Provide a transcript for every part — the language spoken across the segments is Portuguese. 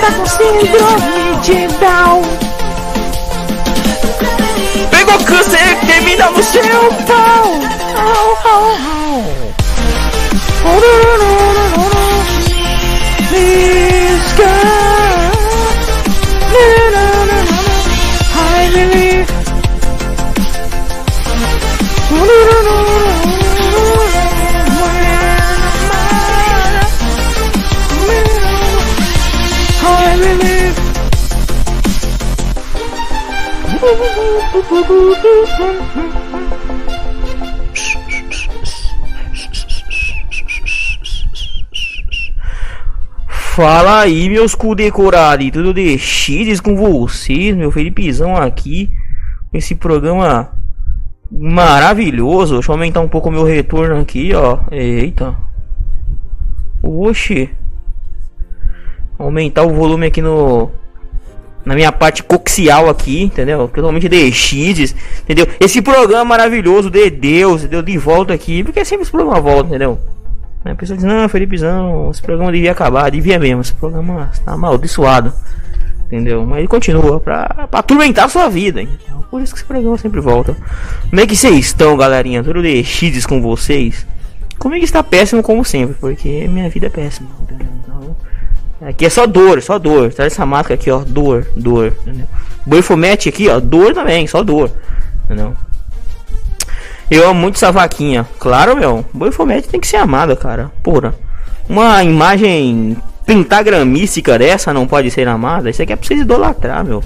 tá com síndrome de Down. Pegou câncer, termina no seu pau. Oh, oh, oh. Please, girl. Fala aí, meus cu decorados, tudo de X com vocês, meu Felipezão aqui, esse programa maravilhoso. Deixa eu aumentar um pouco meu retorno aqui, ó. Eita, oxe, aumentar o volume aqui no na minha parte coxial aqui, entendeu? Totalmente de X, entendeu? Esse programa maravilhoso de Deus, entendeu? De volta aqui, porque sempre esse programa volta, entendeu? A pessoa diz, não, Felipezão, esse programa devia acabar, devia mesmo, esse programa está amaldiçoado. Entendeu? Mas ele continua pra, pra atormentar sua vida. Então, por isso que esse programa sempre volta. Como é que vocês estão, galerinha? Tudo de X com vocês? Comigo está péssimo como sempre, porque minha vida é péssima. Então, aqui é só dor, só dor. Tá essa máscara aqui, ó, dor, dor. Boifomete aqui, ó, dor também, só dor. Entendeu? Eu amo muito essa vaquinha. Claro, meu. Boifomete tem que ser amada, cara. Porra. Uma imagem pentagramística dessa não pode ser amada. Isso aqui é pra vocês idolatrar, meu.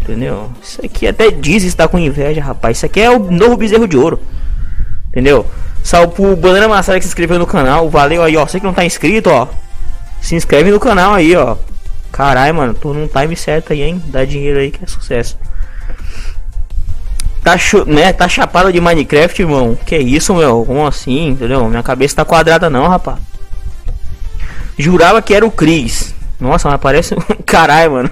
Entendeu? Isso aqui até diz está com inveja, rapaz. Isso aqui é o novo bezerro de ouro. Entendeu? Salve pro Banana Massara que se inscreveu no canal. Valeu aí, ó. Você que não tá inscrito, ó. Se inscreve no canal aí, ó. Caralho, mano. Tô num time certo aí, hein? Dá dinheiro aí que é sucesso. Tá, né, tá chapado de Minecraft, irmão? Que isso, meu? Como assim? Entendeu? Minha cabeça tá quadrada não, rapaz. Jurava que era o Cris. Nossa, mas parece um caralho, mano.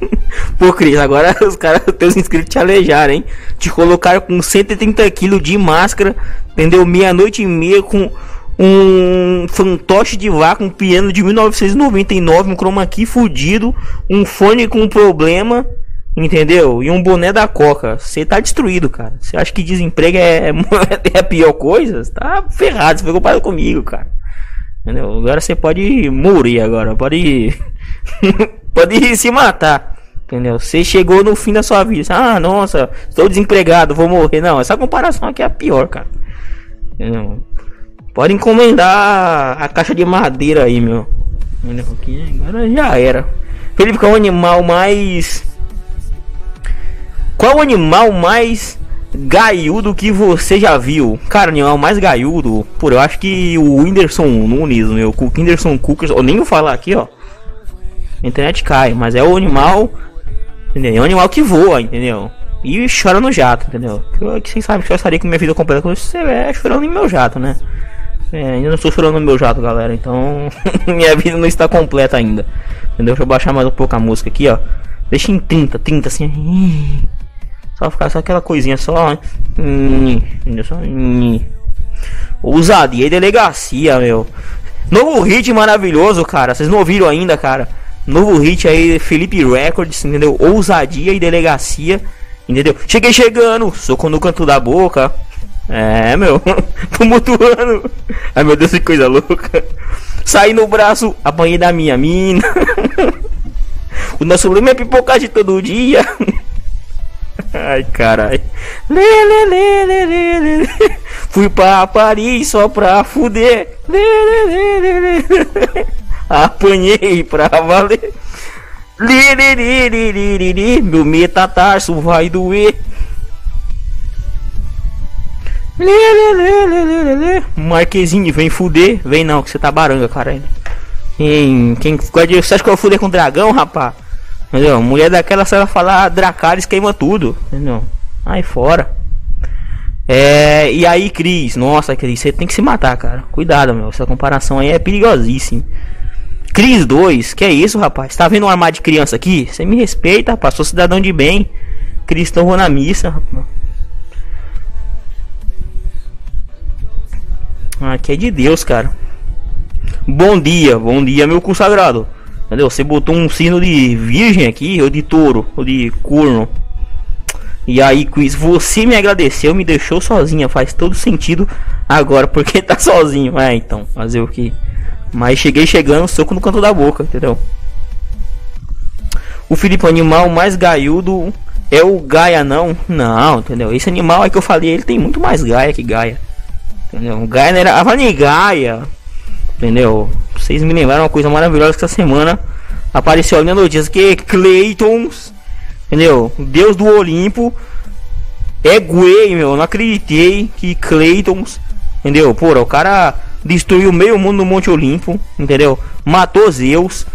Pô, Cris, agora os caras, teus inscritos te alejaram, hein? Te colocaram com 130 kg de máscara, entendeu? Meia-noite e meia com um fantoche de vaca, um piano de 1999, um chroma key fudido, um fone com problema, entendeu? E um boné da Coca. Você tá destruído, cara. Você acha que desemprego é, é a pior coisa? Tá ferrado, você foi comigo, cara. Entendeu? Agora você pode morrer agora, pode pode se matar. Entendeu? Você chegou no fim da sua vida. Ah, nossa, estou desempregado, vou morrer. Não, essa comparação aqui é a pior, cara. Entendeu? Pode encomendar a caixa de madeira aí, meu. Agora já era. Felipe, qual é o animal mais. Qual é o animal mais gaiudo que você já viu? Cara, o animal mais gaiudo. Por eu acho que o Whindersson Nunes, meu. O Whindersson Cookers. Eu nem vou falar aqui, ó. A internet cai, mas é o animal. Entendeu? É um animal que voa, entendeu? E chora no jato, entendeu? Que, que vocês sabem que eu estaria com minha vida completa quando você é chorando no meu jato, né? É, ainda não estou chorando no meu jato, galera. Então, minha vida não está completa ainda. Entendeu? Deixa eu baixar mais um pouco a música aqui, ó. Deixa em 30, 30 assim. Só ficar só aquela coisinha só. Entendeu? Só. Ousadia e delegacia, meu. Novo hit maravilhoso, cara. Vocês não ouviram ainda, cara? Novo hit aí, Felipe Records, entendeu? Ousadia e delegacia, entendeu? Cheguei chegando, soco no canto da boca. É, meu, tumultuando. Ai meu Deus, que coisa louca. Saí no braço, apanhei da minha mina. o nosso problema é pipocar de todo dia. Ai, caralho. Fui pra Paris só pra fuder. Apanhei pra valer. Meu metatarso vai doer. Marquezinho, vem fuder. Vem não, que você tá baranga, cara. Quem, quem, você acha que eu vou fuder com dragão, rapá? Entendeu? Mulher daquela, se ela falar Dracarys queima tudo. Entendeu? Aí fora. É, e aí, Cris? Nossa, Cris, você tem que se matar, cara. Cuidado, meu. Essa comparação aí é perigosíssima. Cris 2, que é isso, rapaz? Tá vendo um armário de criança aqui? Você me respeita, rapaz. Sou cidadão de bem. Cristão vou na missa, rapaz. Aqui é de Deus, cara. Bom dia, bom dia, meu consagrado. Entendeu? Você botou um sino de virgem aqui, ou de touro, ou de corno. E aí, Quiz, você me agradeceu, me deixou sozinha. Faz todo sentido agora, porque tá sozinho. É, então, fazer o que? Mas cheguei chegando, soco no canto da boca, entendeu? O Felipe, animal mais gaiudo é o Gaia, não? Não, entendeu? Esse animal aí que eu falei, ele tem muito mais Gaia que Gaia. Entendeu? Gaia era. A Vani Gaia. Entendeu? Vocês me lembraram uma coisa maravilhosa que essa semana apareceu ali na notícia que Claytons Entendeu? Deus do Olimpo. É Guei, meu. Não acreditei que Claytons. Entendeu? Porra, o cara destruiu meio mundo no Monte Olimpo. Entendeu? Matou Zeus.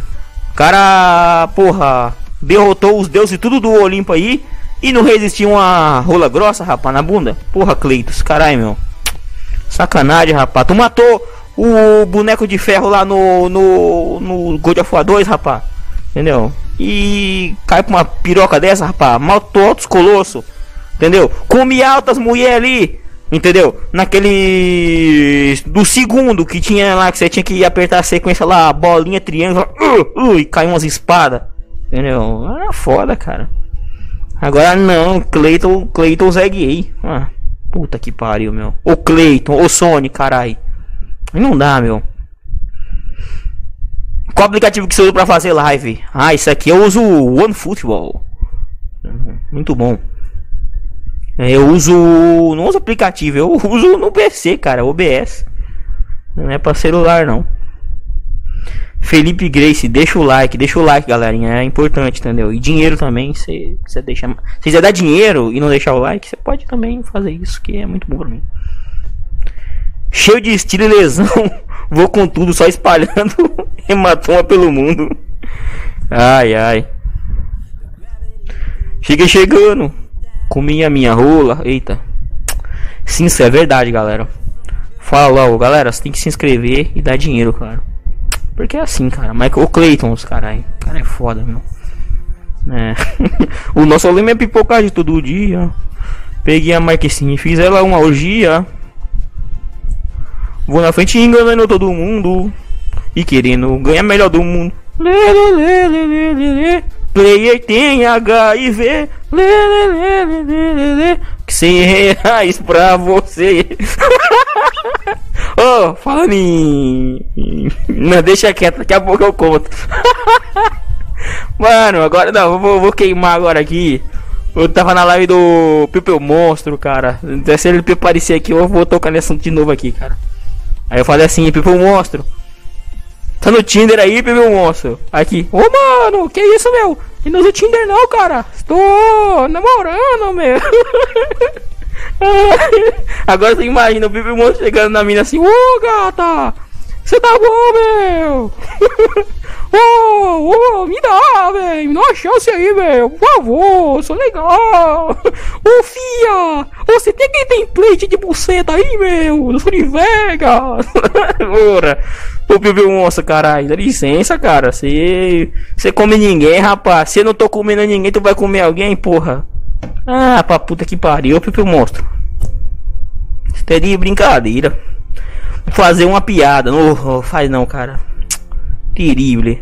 Cara, porra, derrotou os deuses e tudo do Olimpo aí. E não resistiu uma rola grossa, rapaz, na bunda. Porra, Cleitos, caralho, meu. Sacanagem, rapaz. Tu matou o boneco de ferro lá no, no, no God of War 2, rapaz. Entendeu? E cai pra uma piroca dessa, rapaz. Matou outros colossos. Entendeu? Come altas mulheres ali. Entendeu? Naquele. Do segundo que tinha lá, que você tinha que apertar a sequência lá, bolinha, triângulo. Uh, uh, e caiu umas espadas. Entendeu? Era foda, cara. Agora não, Cleiton, Cleiton Zé gay. Ah, puta que pariu, meu. O Cleiton, o Sony, carai. Não dá, meu. Qual aplicativo que você usa pra fazer live? Ah, isso aqui eu uso o OneFootball. Muito bom. É, eu uso. Não uso aplicativo, eu uso no PC, cara, OBS. Não é pra celular, não. Felipe Grace, deixa o like, deixa o like, galerinha. É importante, entendeu? E dinheiro também, você, deixa. Se quiser dar dinheiro e não deixar o like, você pode também fazer isso, que é muito bom pra mim. Cheio de estilo e lesão, vou com tudo, só espalhando hematoma pelo mundo. Ai, ai. Cheguei chegando. Comi a minha rola. Eita. Sim, isso é verdade, galera. Fala logo, galera. Você tem que se inscrever e dar dinheiro, cara. Porque é assim, cara. Michael Clayton, os carai. O cara é foda, meu. É. o nosso lema é pipocar de todo dia. Peguei a Marquezinha e fiz ela uma orgia. Vou na frente enganando todo mundo. E querendo ganhar melhor do mundo. Lê, lê, lê, lê, lê, lê, lê. Player tem HIV. Que 100 reais pra você. Oh, falando em. Não, deixa quieto, daqui a pouco eu conto. Mano, agora não, vou, vou queimar agora aqui. Eu tava na live do Pipe Monstro, cara. Se ele aparecer aqui, eu vou tocar nesse assunto de novo aqui, cara. Aí eu falei assim, Pipe Monstro. Tá no Tinder aí, Pipe Monstro. Aqui, ô mano, que isso, meu? E não usa Tinder não, cara. Estou namorando, meu. Agora você imagina o Pipi Monstro chegando na mina assim, ô oh, gata, você tá bom, meu? Ô, oh, oh, me dá, velho, me dá uma chance aí, velho, por favor, sou legal. Ô, fia, você tem que template de buceta aí, meu, eu sou de Vegas. Ora, o Pipi Monstro, caralho, dá licença, cara, você, você come ninguém, rapaz, se eu não tô comendo ninguém, tu vai comer alguém, porra. Ah, pra puta que pariu, Pipi Monstro. Isso é de brincadeira. Vou fazer uma piada. Não faz não, cara. Terrível.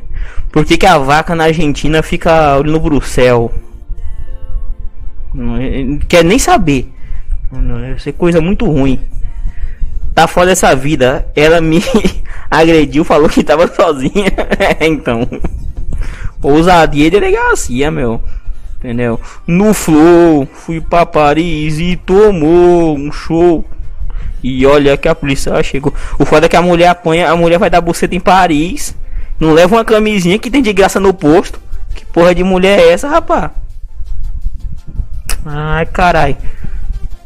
Por que, que a vaca na Argentina fica olhando pro céu? Não quer nem saber. Isso é coisa muito ruim. Tá fora dessa vida. Ela me agrediu, falou que tava sozinha. então. Ousadia de delegacia, meu. Entendeu? No Flow, fui pra Paris e tomou um show. E olha que a polícia chegou. O foda é que a mulher apanha, a mulher vai dar buceta em Paris. Não leva uma camisinha que tem de graça no posto. Que porra de mulher é essa, rapaz? Ai, carai.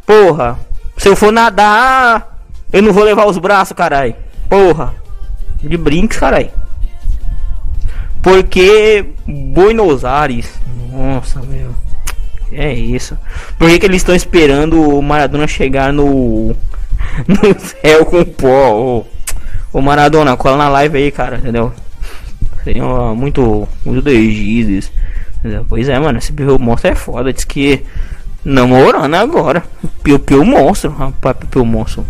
Porra. Se eu for nadar, eu não vou levar os braços, carai. Porra. De brinks, carai. Porque Buenos Aires. Nossa, meu. É isso. Por que, que eles estão esperando o Maradona chegar no. No céu com pó? Ô, Maradona, cola na live aí, cara, entendeu? Seria muito. Muito desgizes. Pois é, mano, esse Piu Monstro é foda. Diz que. Namorando agora. Piu Piu Monstro, rapaz, Piu Monstro.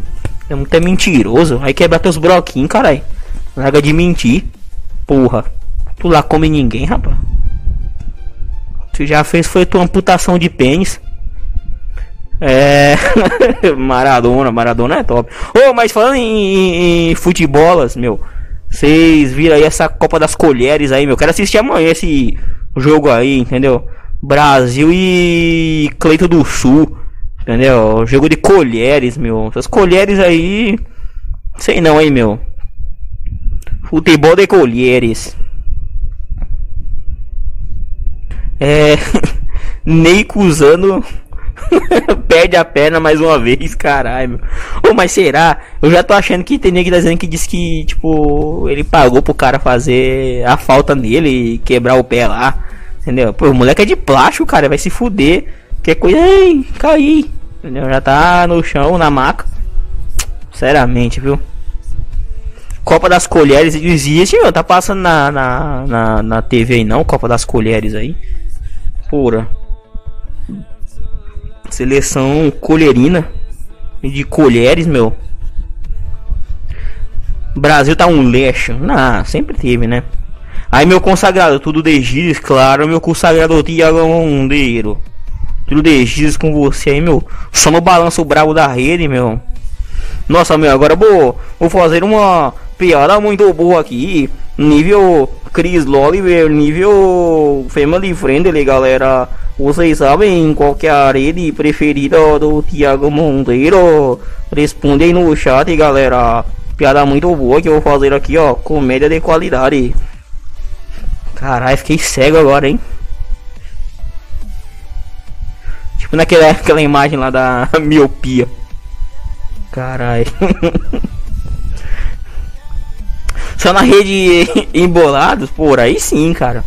É muito é mentiroso. Aí quebra teus broquinhos, caralho. Larga de mentir. Porra. Tu lá come ninguém, rapaz. Tu já fez foi tua amputação de pênis. É. Maradona, Maradona é top. Ô, oh, mas falando em, em, em futebolas, meu. Vocês viram aí essa Copa das Colheres aí, meu. Quero assistir amanhã esse jogo aí, entendeu? Brasil e Cleito do Sul. Entendeu? Jogo de colheres, meu. Essas colheres aí. Sei não, hein, meu. Futebol de colheres. É. Ney usando Perde a perna mais uma vez, caralho. Ô, mas será? Eu já tô achando que tem ninguém tá dizendo que diz que, tipo, ele pagou pro cara fazer a falta nele e quebrar o pé lá. Entendeu? Pô, o moleque é de plástico, cara, vai se fuder. Que coisa. Ei, caí. Entendeu? Já tá no chão, na maca. Seriamente, viu? Copa das Colheres existe, meu. Tá passando na, na, na, na TV aí não, Copa das Colheres aí. Pura. Seleção colherina. De colheres, meu. Brasil tá um lixo. Não, sempre teve, né? Aí meu consagrado, tudo de giz, claro, meu consagrado Tiago Mondeiro. Tudo de giz com você aí, meu. Só no balanço bravo da rede, meu. Nossa, meu, agora vou, vou fazer uma piada muito boa aqui. Nível Chris Loliver, nível Family Friendly, galera. Vocês sabem qual é a rede preferida do Thiago Monteiro? Respondem no chat, galera. Piada muito boa que eu vou fazer aqui, ó. Comédia de qualidade. Caralho, fiquei cego agora, hein? Tipo naquela aquela imagem lá da miopia. Caralho. Só na rede embolados, por aí sim, cara.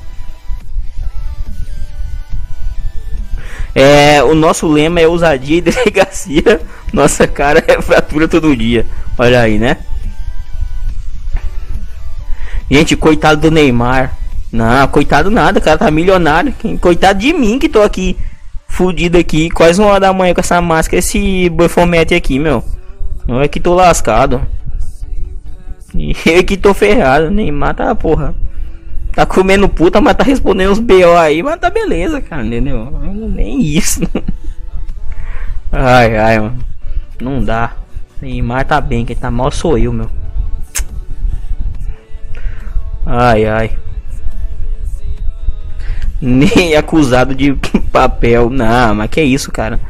É, o nosso lema é ousadia e delegacia. Nossa cara é fratura todo dia. Olha aí, né? Gente, coitado do Neymar. Não, coitado nada, cara tá milionário. Coitado de mim que tô aqui fudido aqui, quase uma hora da manhã com essa máscara, esse bufomete aqui, meu. Não é que tô lascado. E eu que tô ferrado, Neymar tá porra. Tá comendo puta, mas tá respondendo os BO aí, mas tá beleza, cara, entendeu? Nem isso. ai, ai, mano. Não dá. Neymar tá bem, quem tá mal sou eu, meu. Ai, ai. Nem acusado de papel. Não, mas que isso, cara.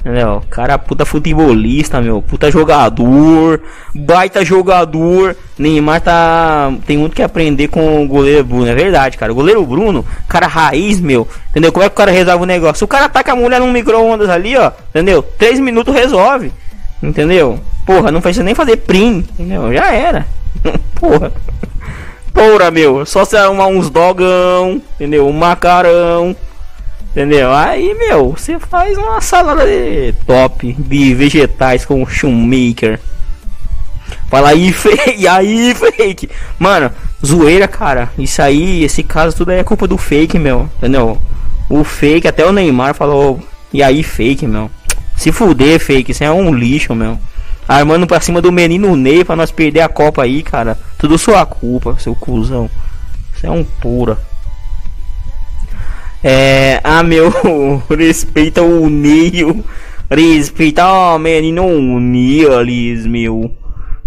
Entendeu? Cara, puta futebolista, meu. Puta jogador. Baita jogador. Neymar tá. Tem muito que aprender com o goleiro Bruno. É verdade, cara. O goleiro Bruno, cara raiz, meu. Entendeu? Como é que o cara resolve o negócio? O cara taca a mulher num micro-ondas ali, ó. Entendeu? Três minutos resolve. Entendeu? Porra, não precisa nem fazer prim. Entendeu? Já era. Porra. Porra, meu. Só se arrumar uns dogão. Entendeu? Um macarão. Entendeu? Aí, meu, você faz uma salada de top de vegetais com shoemaker. Fala aí, fake, aí, fake. Mano, zoeira, cara. Isso aí, esse caso tudo é culpa do fake, meu. Entendeu? O fake, até o Neymar falou, e aí, fake, meu. Se fuder, fake, isso é um lixo, meu. Armando pra cima do menino Ney pra nós perder a Copa aí, cara. Tudo sua culpa, seu cuzão. Isso é um pura. É, ah, meu, respeita o Neil. Respeita o menino Neils, meu.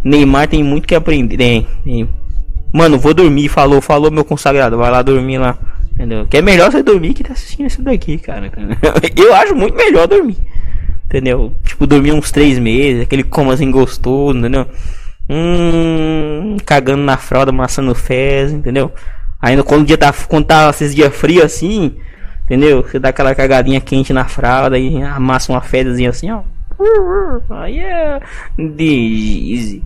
Neymar tem muito que aprender. Tem. Mano, vou dormir. Falou, falou, meu consagrado. Vai lá dormir lá. Entendeu? Que é melhor você dormir que tá assistindo isso daqui, cara. Eu acho muito melhor dormir. Entendeu? Tipo, dormir uns três meses. Aquele como assim gostoso, entendeu? Hum, cagando na fralda, amassando fezes, entendeu? Ainda quando o dia tá, quando tá esses dias frios assim, entendeu? Você dá aquela cagadinha quente na fralda e amassa uma fedazinha assim, ó. Aí é easy.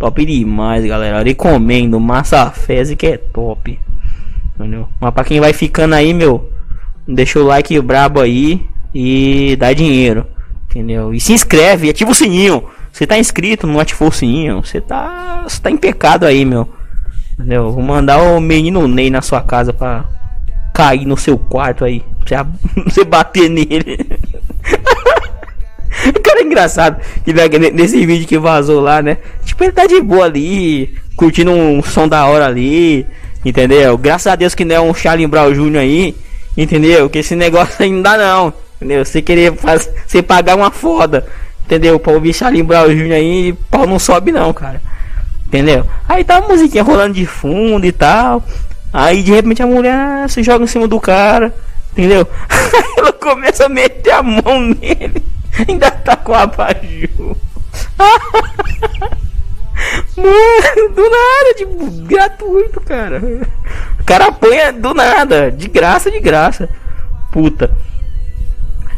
Top demais, galera. recomendo massa fezes que é top. Entendeu? Mas pra quem vai ficando aí, meu, deixa o like brabo aí e dá dinheiro. Entendeu? E se inscreve, ativa o sininho. Você tá inscrito, não ativou o sininho, você tá, você tá em pecado aí, meu. Entendeu? Vou mandar o menino Ney na sua casa pra cair no seu quarto aí. Pra você bater nele. o cara é engraçado. Que nesse vídeo que vazou lá, né? Tipo, ele tá de boa ali, curtindo um som da hora ali. Entendeu? Graças a Deus que não é um Charlie Brown Jr. aí. Entendeu? Que esse negócio dá não. Entendeu? Você querer fazer, você pagar uma foda. Entendeu? Pra ouvir Charlie Brown Jr. aí, pau não sobe não, cara. Entendeu? Aí tá a musiquinha rolando de fundo e tal. Aí de repente a mulher se joga em cima do cara. Entendeu? Ela começa a meter a mão nele. Ainda tá com a abajur. Mano, do nada, tipo, gratuito, cara. O cara apanha do nada, de graça, de graça. Puta.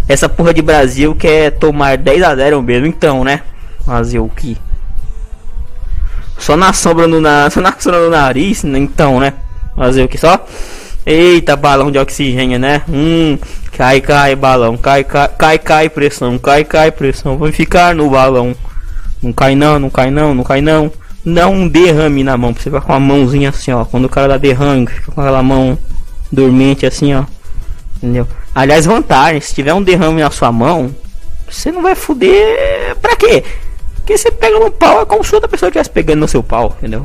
Essa porra de Brasil quer tomar 10 a 0 mesmo, então, né? Fazer o que? Só na sombra no na, só na sombra no nariz, então, né? Fazer o que só? Eita, balão de oxigênio, né? Hum, cai, cai, balão, cai, cai, cai, cai, pressão, cai, cai, pressão. Vamos ficar no balão. Não cai não, não cai não, não cai não. Não um derrame na mão, você ficar com a mãozinha assim, ó. Quando o cara dá derrame, fica com aquela mão dormente assim, ó. Entendeu? Aliás, vantagem, se tiver um derrame na sua mão, você não vai fuder. Pra quê? Porque você pega no pau, é como se outra pessoa estivesse pegando no seu pau, entendeu?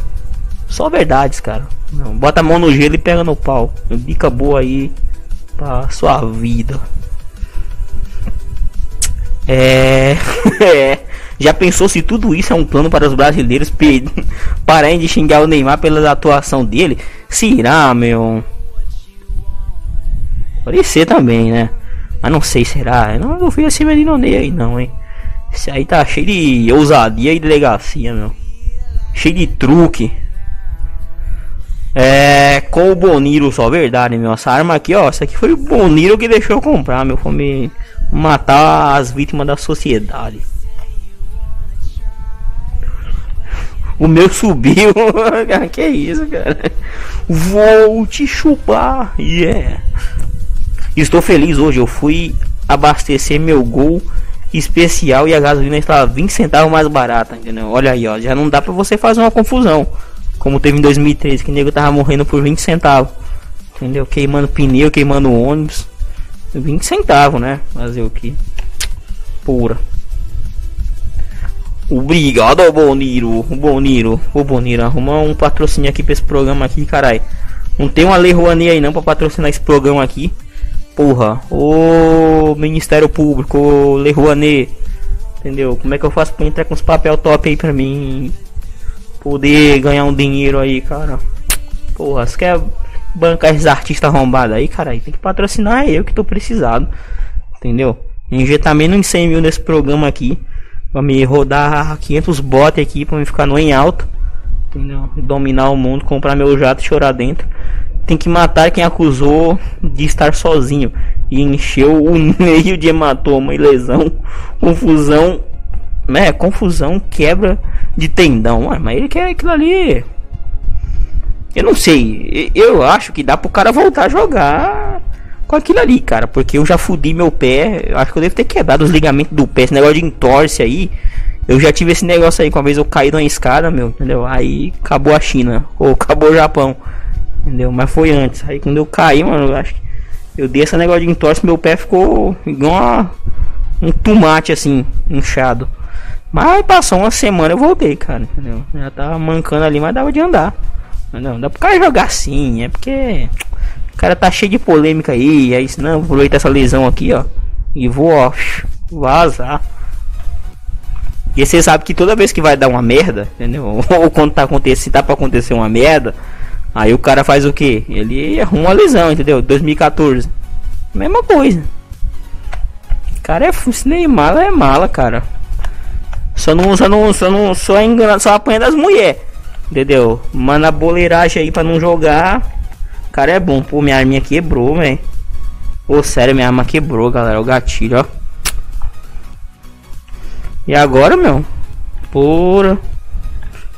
Só verdades, cara. Não, bota a mão no gelo e pega no pau. Dica boa aí pra sua vida. É. é. Já pensou se tudo isso é um plano para os brasileiros pararem de xingar o Neymar pela atuação dele? Será, meu? Pode ser também, né? Mas não sei, será? Eu não, não fui assim Medinonei aí não, hein? Esse aí tá cheio de ousadia e delegacia, meu. Cheio de truque. É, com o Boniro, só verdade, meu. Essa arma aqui, ó. Essa aqui foi o Boniro que deixou eu comprar, meu. Foi me matar as vítimas da sociedade. O meu subiu. que isso, cara? Vou te chupar. Yeah. Estou feliz hoje. Eu fui abastecer meu gol especial e a gasolina estava 20 centavos mais barata, entendeu? Olha aí, ó. Já não dá pra você fazer uma confusão. Como teve em 2013, que o nego tava morrendo por 20 centavos. Entendeu? Queimando pneu, queimando ônibus. 20 centavos, né? Fazer o que? Pura. Obrigado, Boniro. Boniro. Ô, Boniro, arruma um patrocínio aqui pra esse programa aqui, carai. Não tem uma lei Rouanet aí não pra patrocinar esse programa aqui. Porra. Ô, Ministério Público, ô, lei Rouanet. Entendeu? Como é que eu faço pra entrar com os papel top aí pra mim? Poder ganhar um dinheiro aí, cara. Porra, você quer bancar esses artistas arrombados aí, cara? Tem que patrocinar eu que tô precisado. Entendeu? Injetar menos de 100 mil nesse programa aqui. Pra me rodar 500 bots aqui pra me ficar no em alto. Entendeu? Dominar o mundo, comprar meu jato e chorar dentro. Tem que matar quem acusou de estar sozinho. E encheu o meio de hematoma e lesão. Confusão. Né? Confusão, quebra de tendão. Mas ele quer aquilo ali. Eu não sei. Eu acho que dá pro cara voltar a jogar com aquilo ali, cara. Porque eu já fudi meu pé. Eu acho que eu devo ter quebrado os ligamentos do pé. Esse negócio de entorce aí. Eu já tive esse negócio aí. Com uma vez eu caí numa escada, meu. Entendeu? Aí acabou a China. Ou acabou o Japão. Entendeu? Mas foi antes. Aí quando eu caí, mano, eu acho que eu dei esse negócio de entorse. Meu pé ficou igual uma, um tomate assim, inchado. Mas passou uma semana eu voltei, cara. Entendeu? Já tava mancando ali, mas dava de andar. Não, dá pro cara jogar sim. É porque. O cara tá cheio de polêmica aí. Aí, não, vou aproveitar essa lesão aqui, ó. E vou, ó, vazar. E você sabe que toda vez que vai dar uma merda, entendeu? Ou quando tá acontecendo, tá pra acontecer uma merda, aí o cara faz o que? Ele arruma uma lesão, entendeu? 2014. Mesma coisa. Cara é esse Neymar é mala, cara. Só não, só não, só não, só engana, só apanha das mulheres. Entendeu? Manda a boleiragem aí pra não jogar cara é bom. Pô, minha arminha quebrou, velho. Ô, sério, minha arma quebrou, galera. O gatilho, ó. E agora, meu? Porra.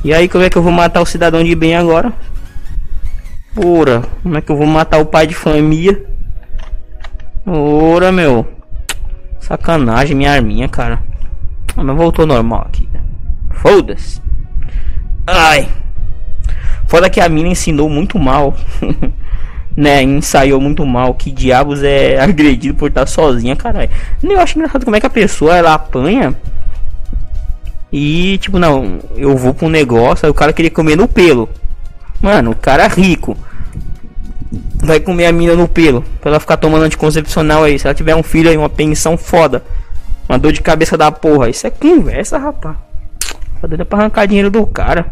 E aí, como é que eu vou matar o cidadão de bem agora? Porra. Como é que eu vou matar o pai de família? Ora, meu. Sacanagem, minha arminha, cara. Ah, mas voltou normal aqui. Foda-se. Ai. Foda que a mina ensinou muito mal. né, ensaiou muito mal. Que diabos é agredido por estar sozinha, caralho. Eu acho engraçado como é que a pessoa ela apanha. E tipo, não, eu vou pra um negócio, aí o cara queria comer no pelo. Mano, o cara rico. vai comer a mina no pelo. Pra ela ficar tomando anticoncepcional aí. Se ela tiver um filho aí, uma pensão foda. Uma dor de cabeça da porra. Isso é conversa, rapaz. Tá doida pra arrancar dinheiro do cara.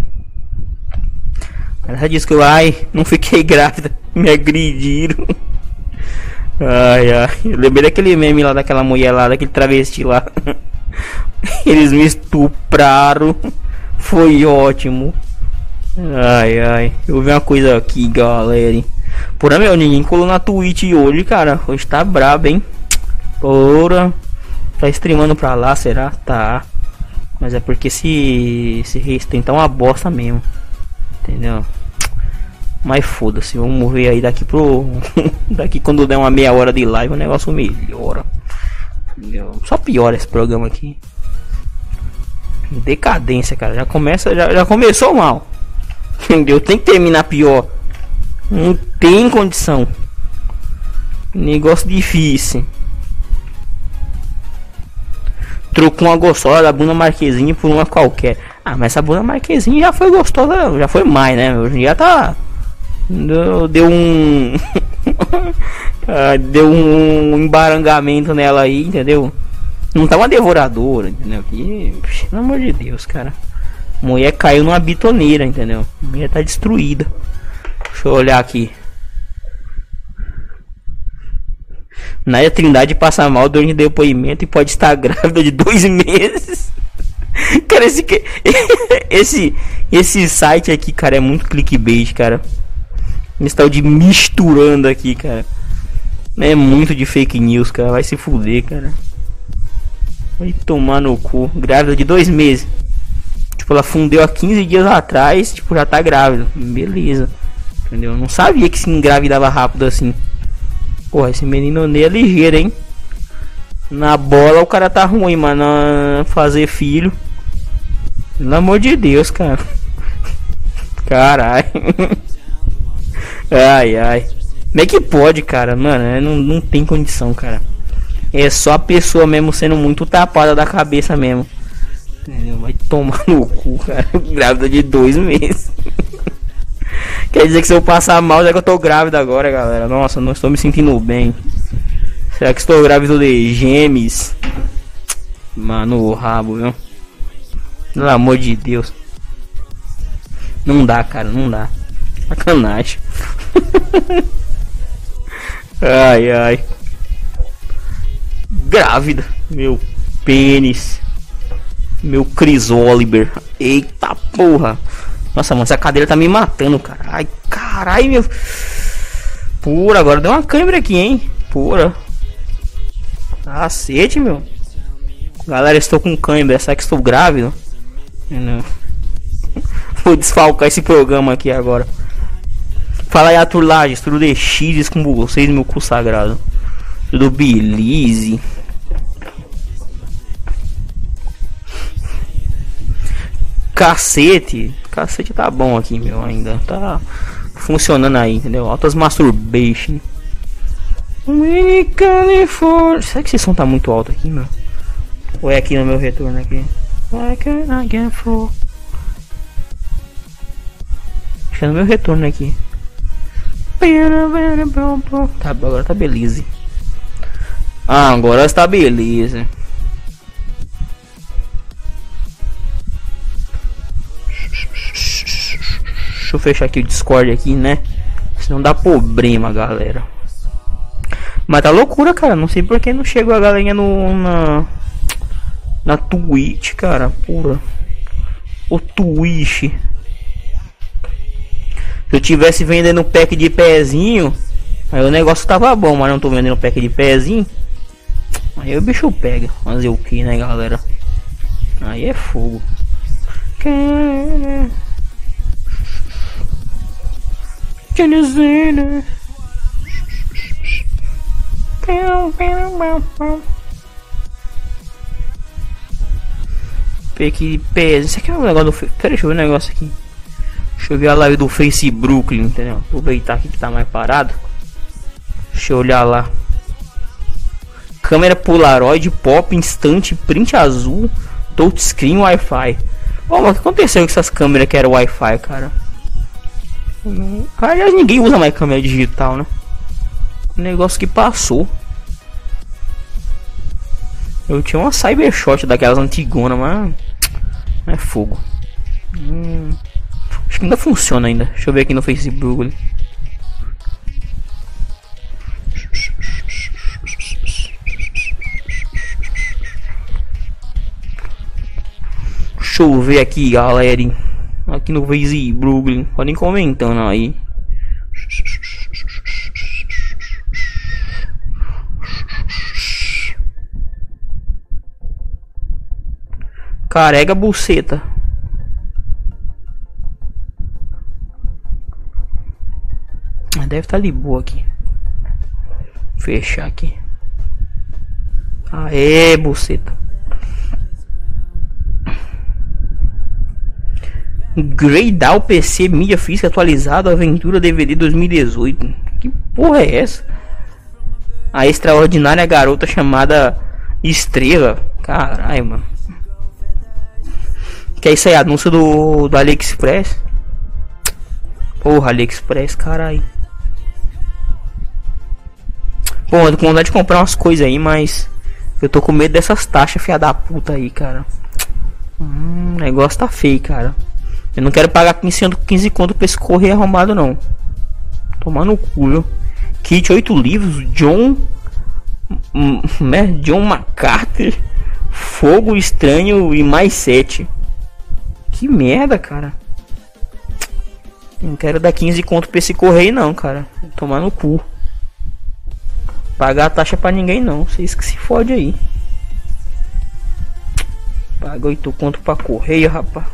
Ela disse que eu, ai, não fiquei grávida. Me agrediram. Ai, ai. Eu lembrei daquele meme lá daquela mulher lá, daquele travesti lá. Eles me estupraram. Foi ótimo. Ai, ai. Eu vi uma coisa aqui, galera. Porra, meu, ninguém colou na Twitch hoje, cara. Hoje tá brabo, hein? Porra. Tá streamando pra lá, será? Tá. Mas é porque se. Se tem tá uma bosta mesmo. Entendeu? Mas foda-se, vamos ver aí daqui pro. daqui quando der uma meia hora de live o negócio melhora. Entendeu? Só piora esse programa aqui. Decadência, cara. Já começa. Já, já começou mal. Entendeu? Tem que terminar pior. Não tem condição. Negócio difícil. Trocou uma gostosa da Bruna Marquezinha por uma qualquer. Ah, mas essa Bruna Marquezinha já foi gostosa, já foi mais, né? Hoje em dia tá. Deu, deu um. ah, deu um embarangamento nela aí, entendeu? Não tá uma devoradora, entendeu? Que, pelo amor de Deus, cara. Mulher caiu numa bitoneira, entendeu? Mulher tá destruída. Deixa eu olhar aqui. Naya Trindade passa mal durante depoimento e pode estar grávida de dois meses. Cara, esse, esse, esse site aqui, cara, é muito clickbait, cara. Esse tal de misturando aqui, cara. É muito de fake news, cara. Vai se fuder, cara. Vai tomar no cu. Grávida de dois meses. Tipo, ela fundeu há 15 dias atrás. Tipo, já tá grávida. Beleza. Entendeu? Não sabia que se engravidava rápido assim. Porra, esse menino Ney é ligeiro, hein? Na bola o cara tá ruim, mas na fazer filho. Pelo amor de Deus, cara. Caralho. Ai, ai. Como é que pode, cara? Mano, é, não, não tem condição, cara. É só a pessoa mesmo sendo muito tapada da cabeça mesmo. Vai tomar no cu, cara. Grávida de dois meses. Quer dizer que se eu passar mal, já que eu tô grávida agora, galera. Nossa, não estou me sentindo bem. Será que estou grávido de gêmeos? Mano, o rabo, viu? Pelo amor de Deus. Não dá, cara, não dá. Sacanagem. ai, ai. Grávida. Meu pênis. Meu Chris Oliver. Eita porra. Nossa, mano, essa cadeira tá me matando, cara. Ai, caralho, meu. Pura, agora deu uma câmera aqui, hein? Pura. Cacete, meu. Galera, estou com câimbra. Será que estou grávido? Não. Vou desfalcar esse programa aqui agora. Fala aí, Aturlages. Tudo de X com vocês, meu cu sagrado. Tudo Belize. Cacete. Cacete tá bom aqui, meu, ainda. Tá funcionando aí, entendeu? Altas masturbation. Será que esse som tá muito alto aqui, meu? Ou é aqui no meu retorno aqui? Acho que é no meu retorno aqui. Tá, agora tá beleza. Ah, agora está beleza. Deixa eu fechar aqui o Discord aqui, né? Senão dá problema, galera. Mas tá loucura, cara. Não sei por que não chegou a galerinha no, na, na Twitch, cara. Pura. O Twitch. Se eu tivesse vendendo pack de pezinho, aí o negócio tava bom, mas não tô vendendo pack de pezinho. Aí o bicho pega. Fazer o que, né, galera? Aí é fogo. Janazina. Peque pés. Isso aqui é um negócio do. Pera, deixa eu ver um negócio aqui. Deixa eu ver a live do Face Brooklyn, entendeu? Aproveitar aqui que tá mais parado. Deixa eu olhar lá. Câmera Polaroid, pop, instante, print azul, touchscreen, Wi-Fi. Mas o que aconteceu com essas câmeras que era Wi-Fi, cara? Aliás, ninguém usa mais câmera digital, né? Um negócio que passou. Eu tinha uma Cybershot daquelas antigonas, mas. É fogo. Hum, acho que ainda funciona ainda. Deixa eu ver aqui no Facebook. Deixa eu ver aqui, galera. Aqui no Facebook. Podem comentando aí. Carrega buceta. Deve estar tá ali boa aqui. Fechar aqui. Aê, buceta. Greydal PC mídia física atualizado Aventura DVD 2018. Que porra é essa? A extraordinária garota chamada Estrela. Caralho, mano. Que é isso aí, anúncio do, do AliExpress. Porra, AliExpress, caralho. Bom, eu tô com vontade de comprar umas coisas aí, mas eu tô com medo dessas taxas, fia da puta aí, cara. Hum, o negócio tá feio, cara. Eu não quero pagar 15, 15 conto pra esse correio arrumado, não. Tomar no cu, viu? Kit 8 livros, John. Né? John MacArthur. Fogo Estranho e mais 7. Que merda, cara. Não quero dar 15 conto pra esse correio, não, cara. Tomar no cu. Pagar a taxa pra ninguém, não. Vocês que se fode aí. Paga 8 conto pra correio, rapaz.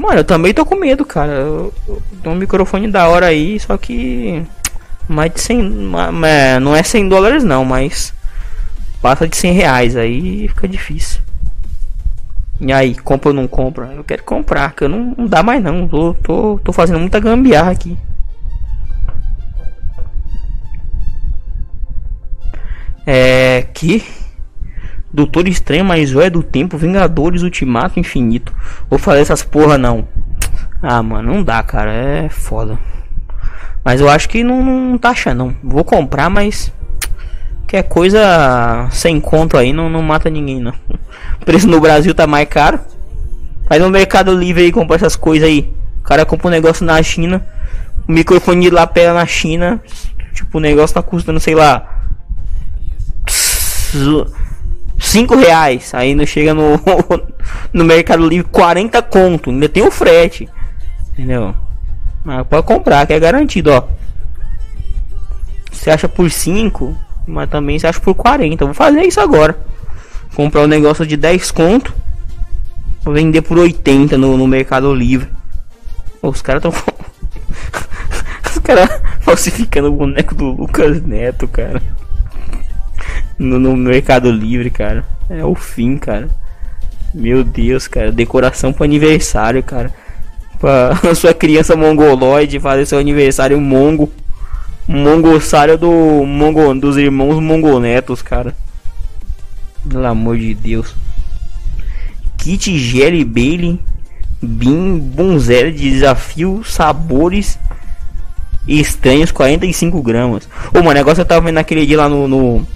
Mano, eu também tô com medo, cara. Eu, um microfone da hora aí, só que. Mais de 100. Não é 100 dólares, não, mas. Passa de 100 reais, aí fica difícil. E aí, compra ou não compra? Eu quero comprar, que eu não, não dá mais não. Tô, tô, tô fazendo muita gambiarra aqui. É. Que. Doutor Estranho, mais é do Tempo, Vingadores, Ultimato, Infinito. Vou fazer essas porra não. Ah, mano, não dá, cara. É foda. Mas eu acho que não, não tá achando, não. Vou comprar, mas. Que é coisa sem conto aí, não, não mata ninguém, não. O preço no Brasil tá mais caro. Vai no Mercado Livre aí comprar essas coisas aí. O cara compra um negócio na China. O microfone de lapela na China. Tipo, o negócio tá custando, sei lá. 5 reais. Aí não chega no, no Mercado Livre 40 conto. Ainda tem o frete. Entendeu? Mas pode comprar, que é garantido, ó. Você acha por 5, mas também você acha por 40. Vou fazer isso agora. Comprar um negócio de 10 conto. Vou vender por 80 no, no Mercado Livre. os caras estão. os caras falsificando o boneco do Lucas Neto, cara no, no Mercado Livre, cara. É o fim, cara. Meu Deus, cara. Decoração pro aniversário, cara. Pra sua criança mongoloide fazer seu aniversário mongo. Mongossário do mongo, dos irmãos mongonetos, cara. Pelo amor de Deus. Kit Jelly Bailey. Bim Bonzera de desafio sabores estranhos 45 gramas. Ô, mano, negócio eu tava vendo naquele dia lá no, no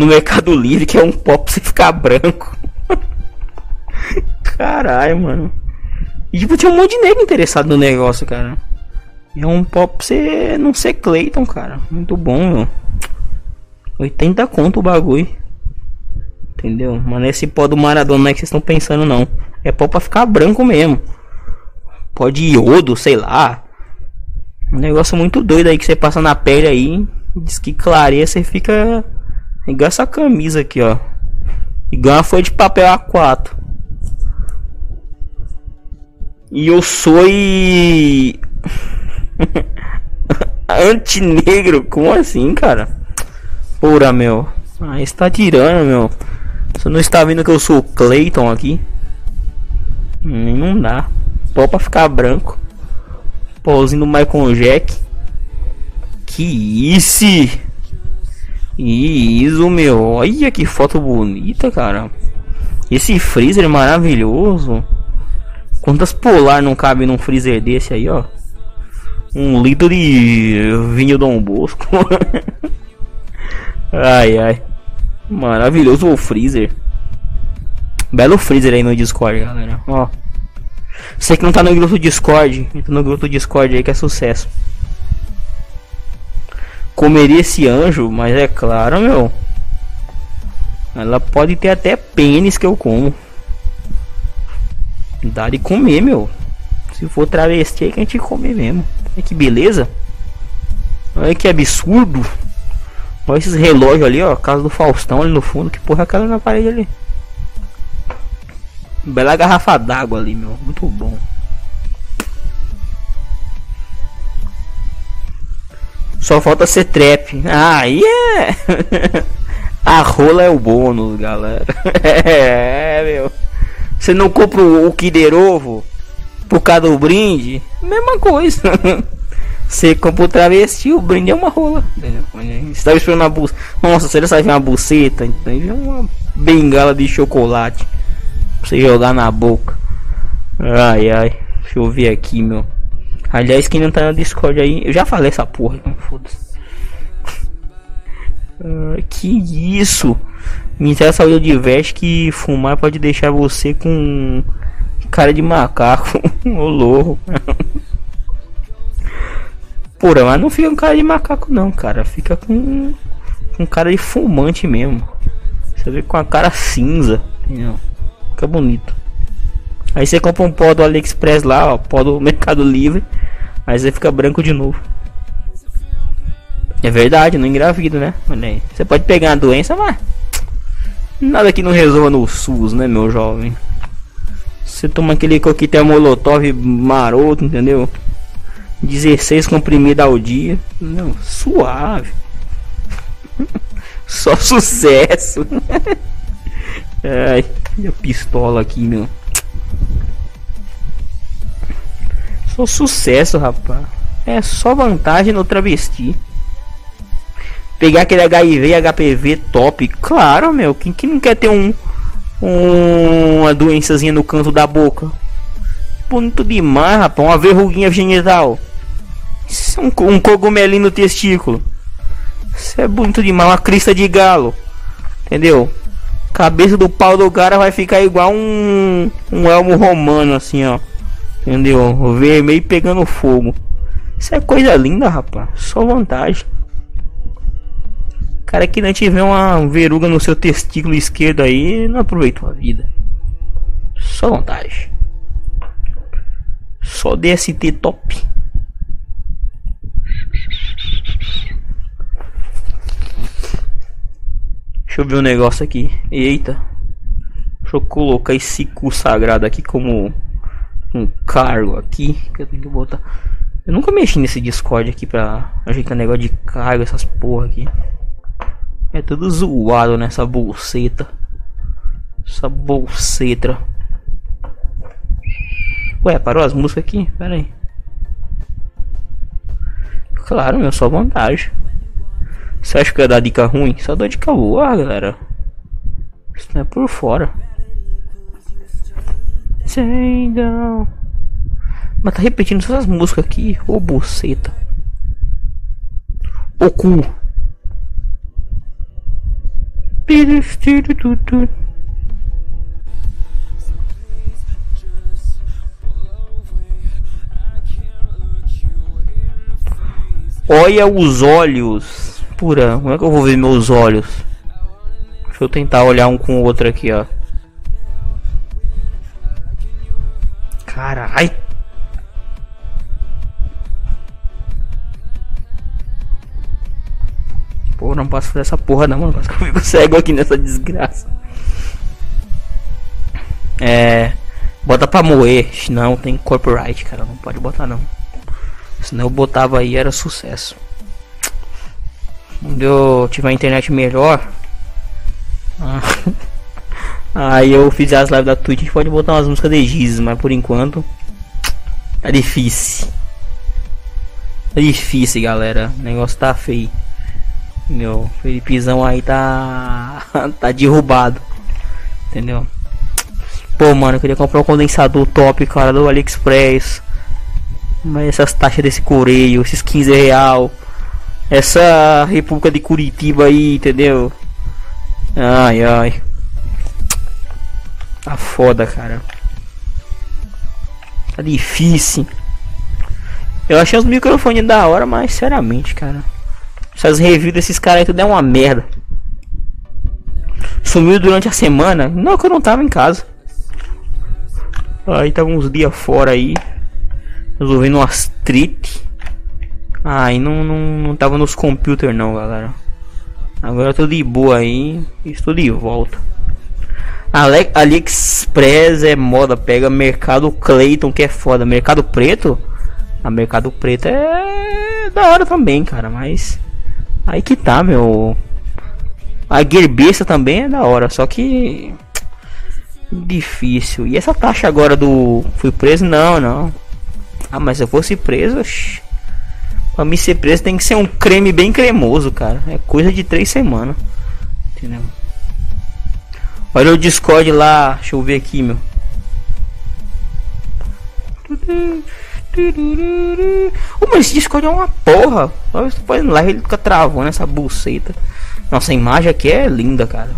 no Mercado Livre, que é um pop pra você ficar branco. Caralho, mano. E tipo, tinha um monte de negro interessado no negócio, cara. É um pop pra você não ser Clayton, cara. Muito bom, meu. 80 conto o bagulho. Entendeu? Mas nesse pó do Maradona não é que vocês estão pensando, não. É pó pra ficar branco mesmo. Pó de iodo, sei lá. Um negócio muito doido aí que você passa na pele aí. Diz que clareia, você fica Igual essa camisa aqui, ó. Igual uma folha de papel A4. E eu sou anti-negro. Como assim, cara? Porra, meu. Ah, está tirando, meu. Você não está vendo que eu sou Clayton aqui? Hum, não dá. Pó pra ficar branco. Pôzinho do Michael Jack. Que isso? Isso, meu. Olha que foto bonita, cara. Esse freezer maravilhoso. Quantas polar não cabe num freezer desse aí, ó? Um litro de vinho Dom Bosco. ai ai. Maravilhoso o freezer. Belo freezer aí no Discord, galera. Ó. Você que não tá no grupo Discord, entra no grupo Discord aí que é sucesso. Comeria esse anjo, mas é claro, meu. Ela pode ter até pênis que eu como. Dá de comer, meu. Se for travesti, é que a gente come mesmo. Olha que beleza. Olha que absurdo. Olha esses relógios ali, ó. Casa do Faustão ali no fundo. Que porra é aquela na parede ali? Bela garrafa d'água ali, meu. Muito bom. Só falta ser trap. Ah, é. A rola é o bônus, galera. é, meu. Você não compra o Kinder Ovo por causa do brinde? Mesma coisa. Você compra o travesti, o brinde é uma rola. Você tava esperando uma buceta. Nossa, você sabe uma buceta? Então uma bengala de chocolate. Pra você jogar na boca. Ai ai. Deixa eu ver aqui, meu. Aliás, quem não tá no Discord aí, eu já falei essa porra, então foda-se. Ah, que isso? Ministério da Saúde adverte que fumar pode deixar você com cara de macaco. Ô louco. Porra, mas não fica com cara de macaco não, cara. Fica com, com cara de fumante mesmo. Você vê com a cara cinza. Entendeu? Fica bonito. Aí você compra um pó do AliExpress lá, ó, pó do Mercado Livre. Aí você fica branco de novo. É verdade, não engravido, né? Você pode pegar a doença, mas nada que não resolva no SUS, né, meu jovem? Você toma aquele coquetel molotov maroto, entendeu? 16 comprimidos ao dia. Não, suave. Só sucesso. Ai, minha pistola aqui, meu. Só sucesso, rapaz. É só vantagem no travesti. Pegar aquele HIV HPV top. Claro, meu. Quem que não quer ter um, um uma doençazinha no canto da boca? Bonito demais, rapaz. Uma verruguinha genital. Isso é um, um cogumelinho no testículo. Isso é bonito demais. Uma crista de galo. Entendeu? Cabeça do pau do cara vai ficar igual um, um elmo romano, assim, ó. Entendeu? O vermelho pegando fogo. Isso é coisa linda, rapaz. Só vantagem. Cara que não tiver uma verruga no seu testículo esquerdo aí, não aproveitou a vida. Só vantagem. Só DST top. Deixa eu ver um negócio aqui. Eita. Deixa eu colocar esse cu sagrado aqui como um cargo aqui. Que eu tenho que botar. Eu nunca mexi nesse Discord aqui pra ajeitar negócio de cargo, essas porra aqui. É tudo zoado nessa bolseta. Essa bolseta. Ué, parou as músicas aqui? Pera aí. Claro, meu, só vantagem. Você acha que ia dar dica ruim? Só dá dica boa, galera. Isso não é por fora. Down. Mas tá repetindo essas músicas aqui. Ô, oh, buceta. O cu. Olha os olhos. Pura, como é que eu vou ver meus olhos? Deixa eu tentar olhar um com o outro aqui, ó. Carai. Pô, não posso fazer essa porra não, mano. Quase que eu fico cego aqui nessa desgraça. É. Bota pra moer. Não, tem copyright, cara. Não pode botar não. Senão eu botava aí, era sucesso. Quando eu tiver internet melhor. aí eu fiz as lives da Twitch. A gente pode botar umas músicas de Giz, mas por enquanto. Tá difícil. Tá difícil, galera. O negócio tá feio. Meu, Felipezão aí tá. tá derrubado. Entendeu? Pô, mano, eu queria comprar um condensador top, cara, do AliExpress. Mas essas taxas desse coreio, esses 15 real. Essa República de Curitiba aí, entendeu? Ai, ai. Tá foda, cara. Tá difícil. Eu achei os microfones da hora, mas sinceramente, cara. Essas reviews desses caras aí tudo é uma merda. Sumiu durante a semana? Não, que eu não tava em casa. Aí tava uns dias fora aí. Resolvendo umas street. Aí não, não, não tava nos computers não, galera. Agora tô de boa aí. Estou de volta. Ale AliExpress é moda. Pega Mercado Clayton que é foda. Mercado Preto? A Mercado Preto é da hora também, cara. Mas aí que tá, meu. A Gearbesta também é da hora. Só que difícil. E essa taxa agora do fui preso? Não, não. Ah, mas se eu fosse preso, pra me ser preso tem que ser um creme bem cremoso, cara. É coisa de três semanas. Entendeu? Olha o Discord lá, deixa eu ver aqui, meu. Oh, mas esse Discord é uma porra. Olha, você pode lá ele fica travando essa buceta. Nossa, imagem aqui é linda, cara.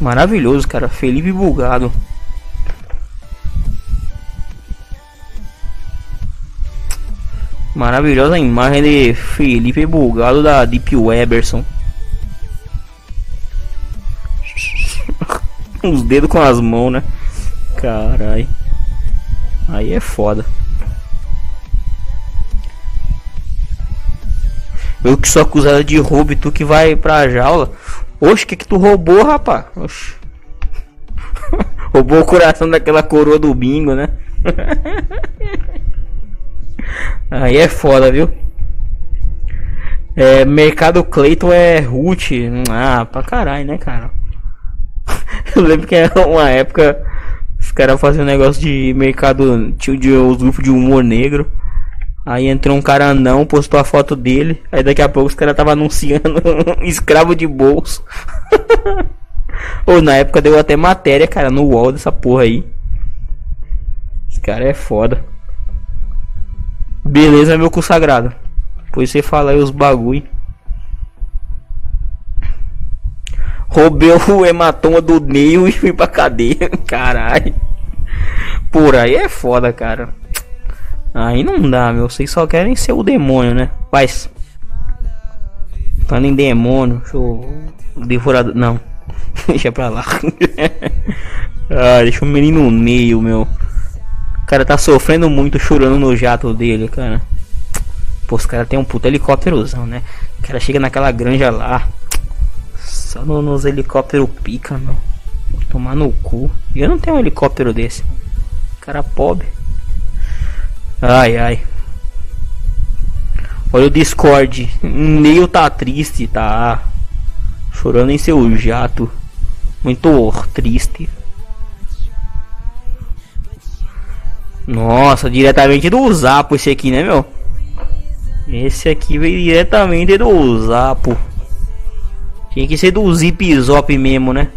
Maravilhoso, cara. Felipe bugado. Maravilhosa imagem de Felipe bugado da Deep Weberson. Os dedos com as mãos, né? Carai. Aí é foda. Eu que sou acusado de roubo e tu que vai pra jaula. Oxe, que que tu roubou, rapaz? Oxe. roubou o coração daquela coroa do bingo, né? Aí é foda, viu? É, Mercado Clayton é root. Ah, pra caralho, né, cara? Eu lembro que era uma época os caras faziam um negócio de mercado. Tinha de, os grupos de humor negro. Aí entrou um cara não, postou a foto dele. Aí daqui a pouco os caras tava anunciando escravo de bolso. Ou na época deu até matéria, cara, no wall dessa porra aí. Esse cara é foda. Beleza, meu consagrado. Pois você fala aí os bagulho. Roubei o hematoma do Neil e fui pra cadeia. Caralho. Por aí é foda, cara. Aí não dá, meu. Vocês só querem ser o demônio, né? Mas. Falando em demônio, eu. Devorador. Não. deixa pra lá. ah, deixa o menino meio, meu. O cara tá sofrendo muito chorando no jato dele, cara. Pô, os caras tem um puto helicópterozão, né? O cara chega naquela granja lá. Só no, nos helicópteros pica, meu. Tomar no cu. Eu não tenho um helicóptero desse. Cara pobre. Ai, ai. Olha o Discord. Neil tá triste, tá? Chorando em seu jato. Muito triste. Nossa, diretamente do Zapo esse aqui, né, meu? Esse aqui veio diretamente do Zapo. Tinha que ser do Zip Zop mesmo, né?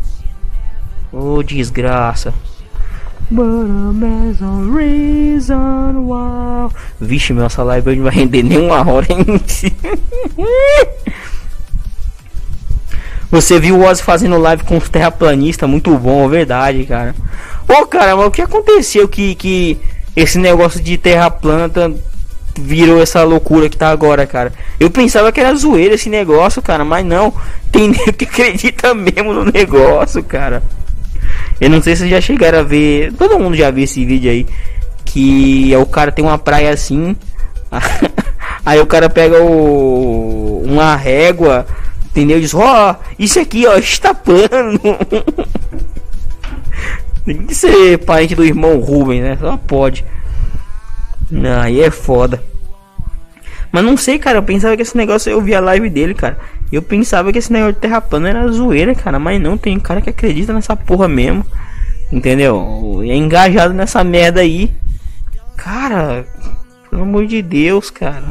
Ô, oh, desgraça. Vixe, meu, essa live hoje não vai render nem uma hora em si. Você viu o Ozzy fazendo live com os terraplanistas, muito bom, verdade, cara. Ô, cara, mas o que aconteceu que, que esse negócio de terra planta virou essa loucura que tá agora, cara? Eu pensava que era zoeira esse negócio, cara, mas não. Tem nem que acredita mesmo no negócio, cara. Eu não sei se já chegaram a ver. Todo mundo já viu esse vídeo aí. Que é o cara tem uma praia assim. aí o cara pega o uma régua, entendeu? Diz, ó, oh, isso aqui, ó, está plano. tem que ser parente do irmão Rubem, né? Só pode. Aí é foda. Mas não sei, cara. Eu pensava que esse negócio eu vi a live dele, cara. Eu pensava que esse negócio de terra plana era zoeira, cara. Mas não, tem cara que acredita nessa porra mesmo. Entendeu? É engajado nessa merda aí. Cara, pelo amor de Deus, cara.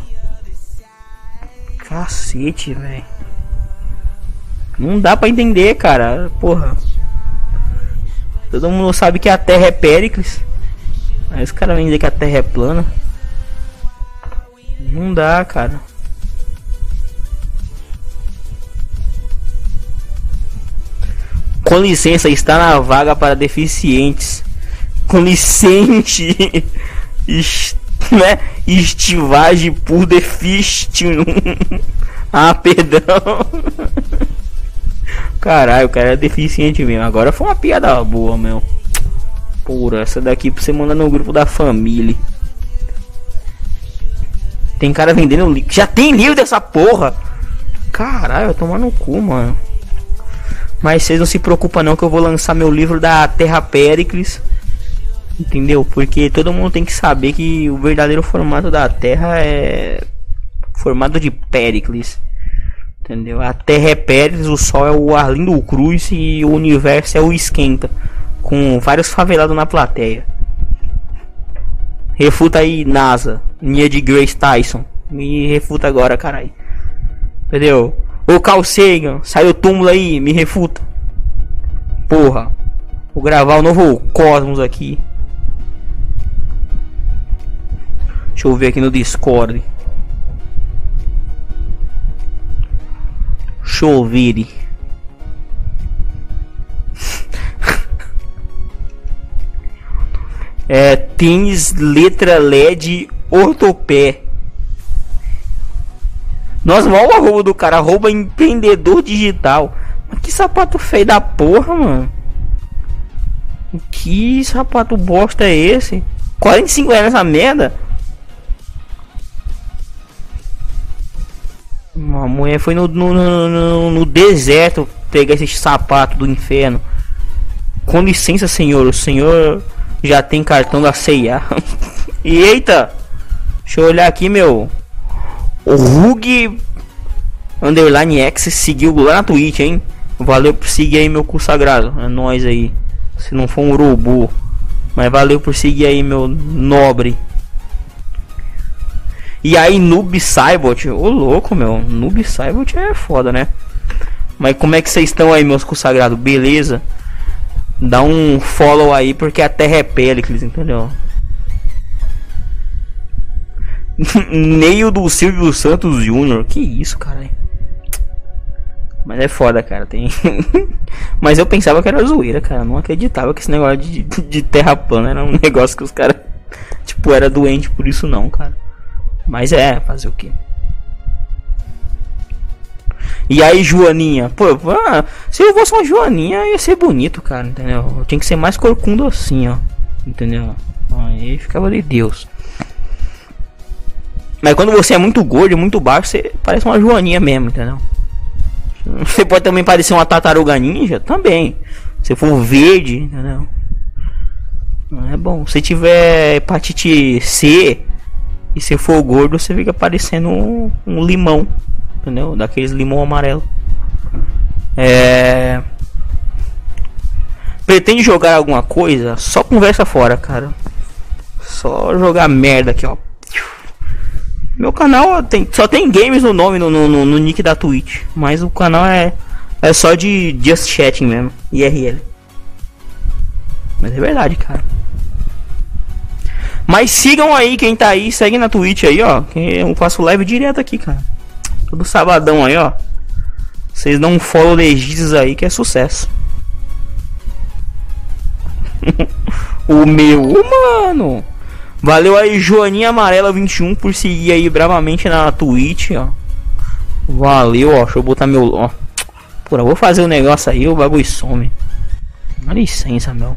Cacete, velho. Não dá pra entender, cara. Porra. Todo mundo sabe que a Terra é Péricles. Aí os caras vêm dizer que a Terra é plana. Não dá, cara. Com licença, está na vaga para deficientes. Com licença. né? Estivagem por deficiente. ah, perdão. Caralho, o cara é deficiente mesmo. Agora foi uma piada boa, meu. Pura, essa daqui você mandar no grupo da família. Tem cara vendendo livro. Já tem livro dessa porra. Caralho, tomar no cu, mano. Mas vocês não se preocupam não que eu vou lançar meu livro da Terra Péricles. Entendeu? Porque todo mundo tem que saber que o verdadeiro formato da Terra é formado de Péricles. Entendeu? A Terra é Péricles, o Sol é o Arlindo Cruz e o universo é o Esquenta. Com vários favelados na plateia. Refuta aí, NASA. Nia de Grace Tyson. Me refuta agora, caralho. Entendeu? Ô Carl Sagan, sai do túmulo aí, me refuta. Porra. Vou gravar o novo Cosmos aqui. Deixa eu ver aqui no Discord. Deixa eu ver. É, tênis letra LED ortopé. Nós mal o arroba do cara, arroba empreendedor digital. Mas que sapato feio da porra, mano. Que sapato bosta é esse? 45 reais nessa merda? Uma mulher foi no, no, no, no deserto pegar esse sapato do inferno. Com licença, senhor. O senhor já tem cartão da CIA. e eita! Deixa eu olhar aqui, meu. O Rug Underline X seguiu lá na Twitch, hein? Valeu por seguir aí, meu consagrado. É nóis aí. Se não for um robô. Mas valeu por seguir aí, meu nobre. E aí, Noob Cybot. Ô louco, meu. Noob Cybot é foda, né? Mas como é que vocês estão aí, meus consagrados? Beleza? Dá um follow aí, porque a terra é Péricles, entendeu? Neio do Silvio Santos Júnior. Que isso, cara? Mas é foda, cara. Tem. Mas eu pensava que era zoeira, cara. Não acreditava que esse negócio de, de terra plana era um negócio que os caras. Tipo, era doente por isso, não, cara. Mas é, fazer o quê? E aí, Joaninha? Pô, ah, se eu fosse uma Joaninha, ia ser bonito, cara, entendeu? Eu tinha que ser mais corcundo assim, ó. Entendeu? Aí ficava de Deus. Mas quando você é muito gordo, muito baixo, você parece uma joaninha mesmo, entendeu? Você pode também parecer uma tartaruga ninja, também. Se for verde, entendeu? É bom. Se tiver hepatite C e se for gordo, você fica parecendo um, um limão, entendeu? Daqueles limão amarelo. É. Pretende jogar alguma coisa? Só conversa fora, cara. Só jogar merda aqui, ó. Meu canal tem, só tem games no nome, no, no, no, nick da Twitch. Mas o canal é, é só de Just Chatting mesmo. IRL. Mas é verdade, cara. Mas sigam aí quem tá aí, segue na Twitch aí, ó. Que eu faço live direto aqui, cara. Todo sabadão aí, ó. Vocês dão um follow legítimos aí que é sucesso. o meu, mano. Valeu aí, Joaninha Amarela 21 por seguir aí bravamente na Twitch, ó. Valeu, ó. Deixa eu botar meu. Ó. Porra, vou fazer o um negócio aí, o bagulho some. Dá licença, meu.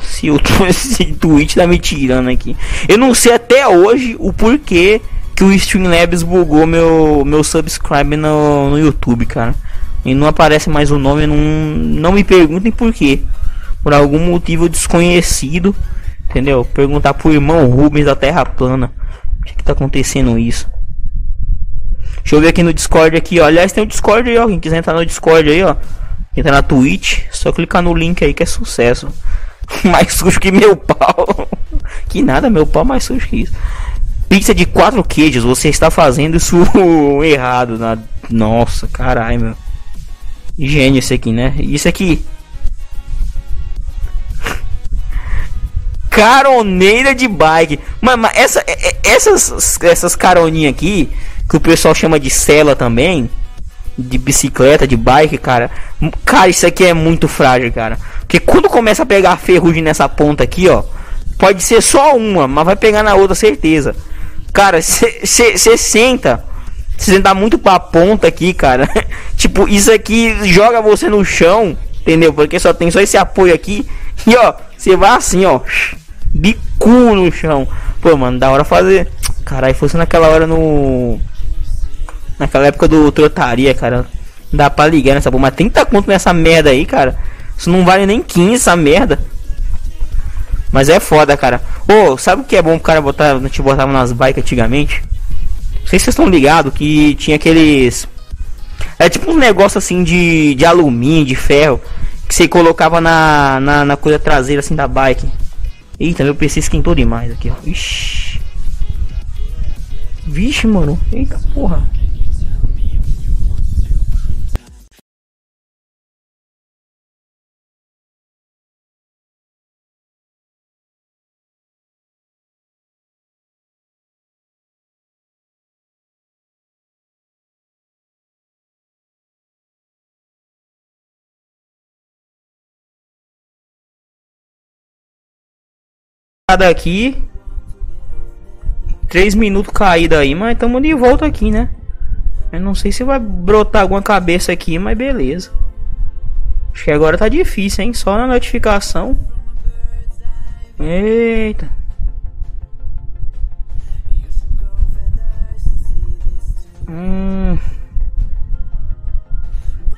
Se o Twitch tá me tirando aqui. Eu não sei até hoje o porquê que o Streamlabs bugou meu, meu subscribe no, no YouTube, cara. E não aparece mais o nome, não, não me perguntem por quê. Por algum motivo desconhecido. Entendeu? Perguntar pro irmão Rubens da Terra Plana. O que, que tá acontecendo isso? Deixa eu ver aqui no Discord aqui, ó. Aliás, tem o Discord aí, ó. Quem quiser entrar no Discord aí, ó. Tá na Twitch, só clicar no link aí que é sucesso. mais sujo que meu pau. que nada, meu pau mais sujo que isso. Pizza de quatro queijos, você está fazendo isso errado. Na... Nossa, caralho, meu. Gênio esse aqui, né? Isso aqui. caroneira de bike. Mas, mas essa, é, é, essas, essas caroninhas aqui, que o pessoal chama de cela também, de bicicleta, de bike, cara. Cara, isso aqui é muito frágil, cara. Porque quando começa a pegar ferrugem nessa ponta aqui, ó. Pode ser só uma, mas vai pegar na outra, certeza. Cara, você senta. Você senta muito pra ponta aqui, cara. tipo, isso aqui joga você no chão. Entendeu? Porque só tem só esse apoio aqui. E ó, você vai assim, ó. Bico no chão. Pô, mano, da hora fazer. Caralho, fosse naquela hora no. Naquela época do trotaria, cara. Dá pra ligar nessa porra. Mas 30 conto nessa merda aí, cara. Isso não vale nem 15 essa merda. Mas é foda, cara. Ô, oh, sabe o que é bom pro cara botar. A gente botava nas bikes antigamente? Não sei se vocês estão ligados que tinha aqueles. É tipo um negócio assim de, de alumínio, de ferro. Que você colocava na, na, na coisa traseira assim da bike. Eita, meu PC esquentou demais aqui, ó. Ixi. Vixe, mano. Eita porra. Aqui. Três minutos caída aí, mas estamos de volta aqui, né? Eu não sei se vai brotar alguma cabeça aqui, mas beleza. Acho que agora tá difícil, hein? Só na notificação. Eita. Hum.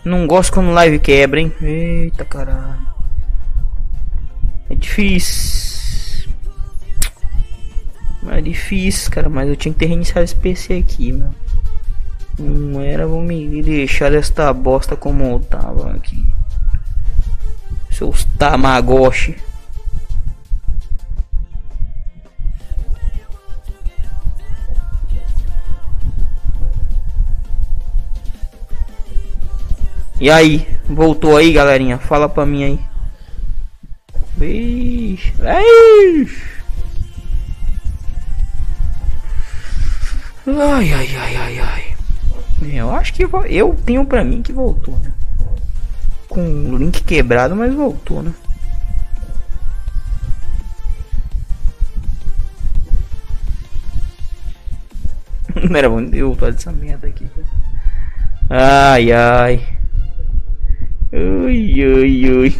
Não gosto quando live quebra, hein? Eita caralho. É difícil. É difícil, cara, mas eu tinha que ter reiniciado esse PC aqui, meu. Não era, vou me deixar esta bosta como tava aqui. Seus Tamagotchi. E aí, voltou aí, galerinha? Fala pra mim aí. Vixe. Vixe. Ai, ai, ai, ai, ai. Eu acho que eu tenho pra mim que voltou, né? Com o link quebrado, mas voltou, né? Não era bom eu fazer essa merda aqui. Ai, ai. Ui, ui, ui.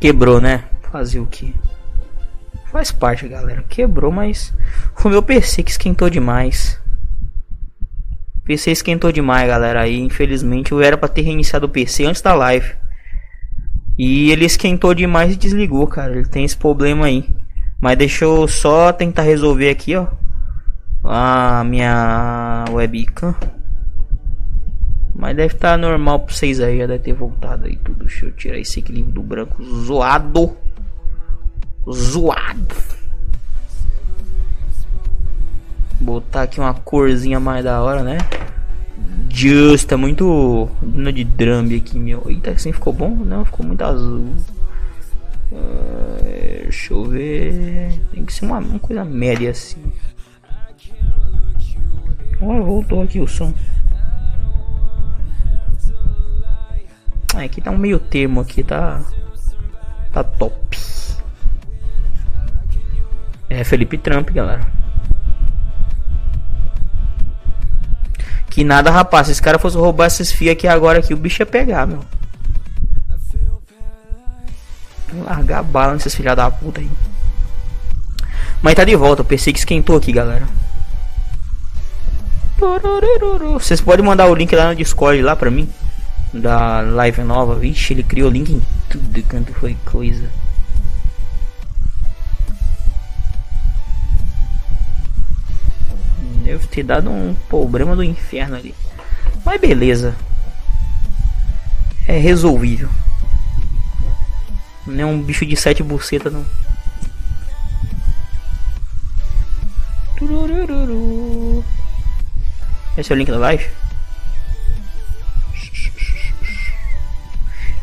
Quebrou, né? Fazer o que? Faz parte, galera. Quebrou, mas foi meu PC que esquentou demais. O PC esquentou demais, galera. Aí, infelizmente, eu era para ter reiniciado o PC antes da live. E ele esquentou demais e desligou, cara. Ele tem esse problema aí. Mas deixa eu só tentar resolver aqui, ó. A minha webcam. Mas deve estar tá normal pra vocês aí. Já deve ter voltado aí tudo. Deixa eu tirar esse equilíbrio do branco zoado zoado. Botar aqui uma corzinha mais da hora, né? Justa, muito de drum aqui, meu. Eita, assim ficou bom? Não, ficou muito azul. Uh, deixa eu ver. Tem que ser uma, uma coisa média assim. Oh, voltou aqui o som. Ah, aqui tá um meio termo aqui, tá. Tá top. É Felipe Trump, galera. Que nada, rapaz. Se esse cara fosse roubar esses fios aqui agora aqui, o bicho ia pegar, meu. Largar a bala nesses filha da puta aí. Mas tá de volta. Pensei que esquentou aqui, galera. Vocês podem mandar o link lá no Discord lá pra mim. Da live nova. Vixe, ele criou link em tudo quanto foi coisa. Deve ter dado um problema do inferno ali. Mas beleza. É resolvível. Não é um bicho de sete bucetas não. Esse é o link da live?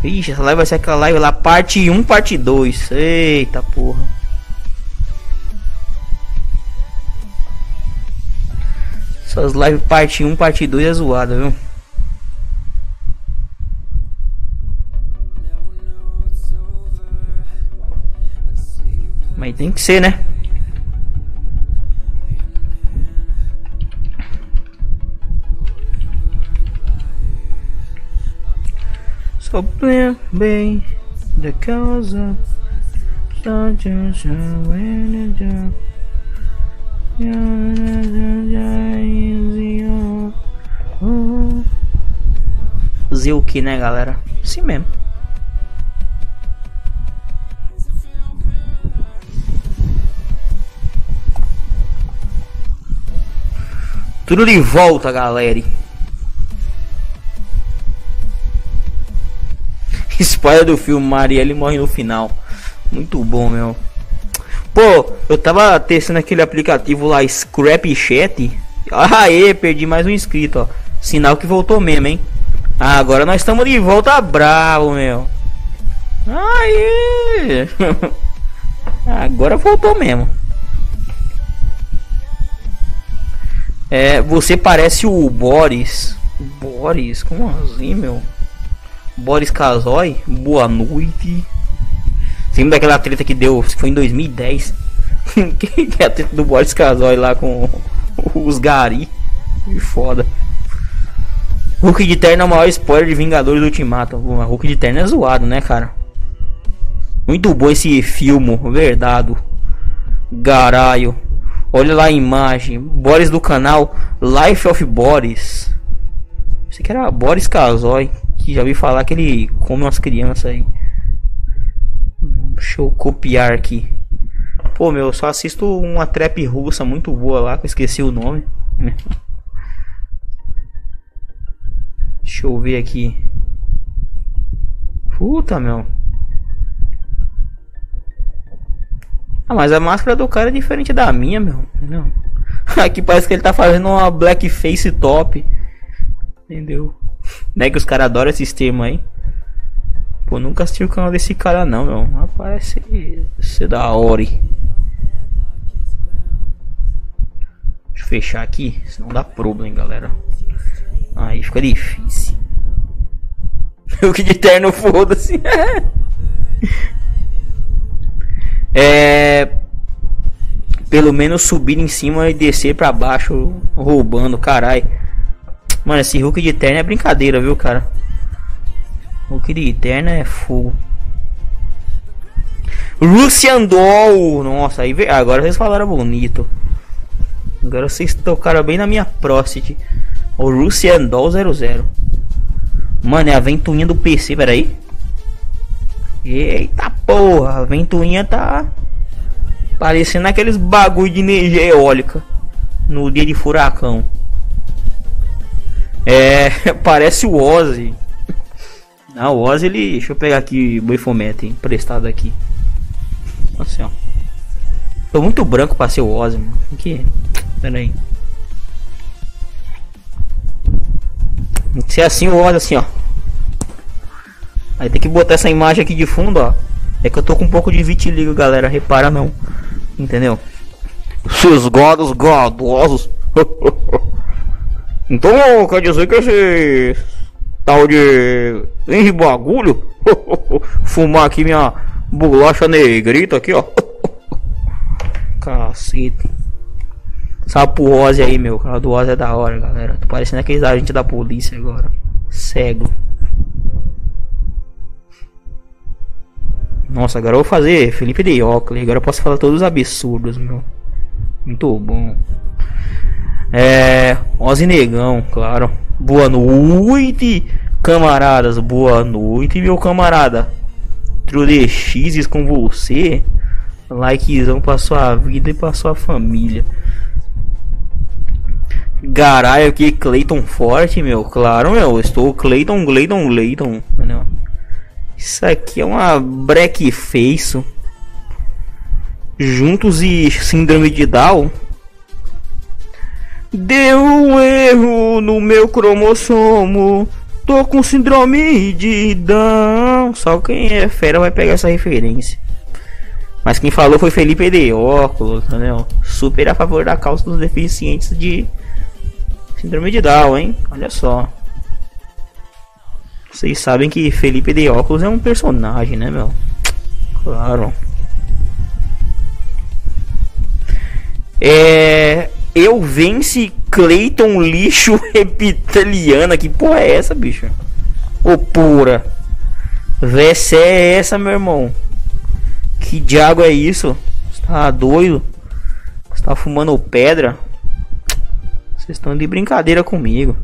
Ixi, essa live vai ser aquela live lá, parte 1, parte 2. Eita porra. Essas lives parte 1, parte 2 é zoada, viu? Mas tem que ser, né? Só bem da causa. Zilk, né, galera? Sim mesmo. Tudo de volta, galera. Spoiler do filme, Marielle morre no final. Muito bom, meu. Pô, eu tava testando aquele aplicativo lá, Scrap Chat. Aê, perdi mais um inscrito, ó. Sinal que voltou mesmo, hein? Ah, agora nós estamos de volta bravo, meu. Aí. agora voltou mesmo. É, você parece o Boris. Boris? Como assim, meu? Boris Casoy, boa noite. Sempre daquela treta que deu, foi em 2010. que é a treta do Boris Casoy lá com os gari. Que foda. Hulk de Terno é o maior spoiler de Vingadores do Ultimato. O Hulk de Terno é zoado, né, cara? Muito bom esse filme, verdade. Garaio. Olha lá a imagem. Boris do canal Life of Boris. Você que era Boris Casoy. Que já ouvi falar que ele come umas crianças aí. Deixa eu copiar aqui. Pô, meu, só assisto uma trap russa muito boa lá, que eu esqueci o nome. Deixa eu ver aqui. Puta, meu. Ah, mas a máscara do cara é diferente da minha, meu. Entendeu? Aqui parece que ele tá fazendo uma blackface top. Entendeu? Né que os caras adoram esse termos aí. Pô, nunca assisti o canal desse cara não, meu. Mas parece ser da hora. Deixa eu fechar aqui, senão dá problema, galera. Aí fica difícil. O que de terno foda-se. é. Pelo menos subir em cima e descer pra baixo roubando, carai. Mano, esse Hulk de terno é brincadeira, viu, cara? Hulk de terno é fogo. Lucian Doll! Nossa, aí agora vocês falaram bonito. Agora vocês tocaram bem na minha próstata. O Lucian Doll 00. Mano, é a ventoinha do PC, peraí. Eita porra, a ventoinha tá parecendo aqueles bagulho de energia eólica no dia de furacão. É, parece o Ozzy. Ah, o Ozzy ele. Deixa eu pegar aqui o Boifomete emprestado aqui. Assim, ó. Tô muito branco pra ser o Ozzy, mano. Aqui. Pera aí. Tem que ser assim o Ozzy, assim, ó. Aí tem que botar essa imagem aqui de fundo, ó. É que eu tô com um pouco de vitiligo, galera. Repara não. Entendeu? Seus godos godosos. então quer dizer que esse tal de Henri Bagulho fumar aqui minha bolacha negrita aqui, ó. Cacete. Sapo Ozzy aí, meu. O do é da hora, galera. Tô parecendo aqueles agentes da polícia agora. Cego. Nossa, agora eu vou fazer Felipe de Oakley. Agora eu posso falar todos os absurdos, meu. Muito bom. É. Ozzy Negão, claro. Boa noite, camaradas. Boa noite, meu camarada. X com você. Likezão pra sua vida e pra sua família. Caralho, que Clayton forte, meu. Claro, meu. Estou Clayton, Clayton, Clayton. Isso aqui é uma break face. Juntos e síndrome de Down. Deu um erro no meu cromossomo. Tô com síndrome de Down. Só quem é fera vai pegar essa referência. Mas quem falou foi Felipe de óculos, entendeu? Super a favor da causa dos deficientes de síndrome de Down, hein? Olha só. Vocês sabem que Felipe de óculos é um personagem, né, meu? Claro. É. Eu vence Clayton lixo reptiliana. Que porra é essa, bicho? Ô pura. Vécé é essa, meu irmão? Que diabo é isso? Você tá doido? Você tá fumando pedra? Vocês estão de brincadeira comigo.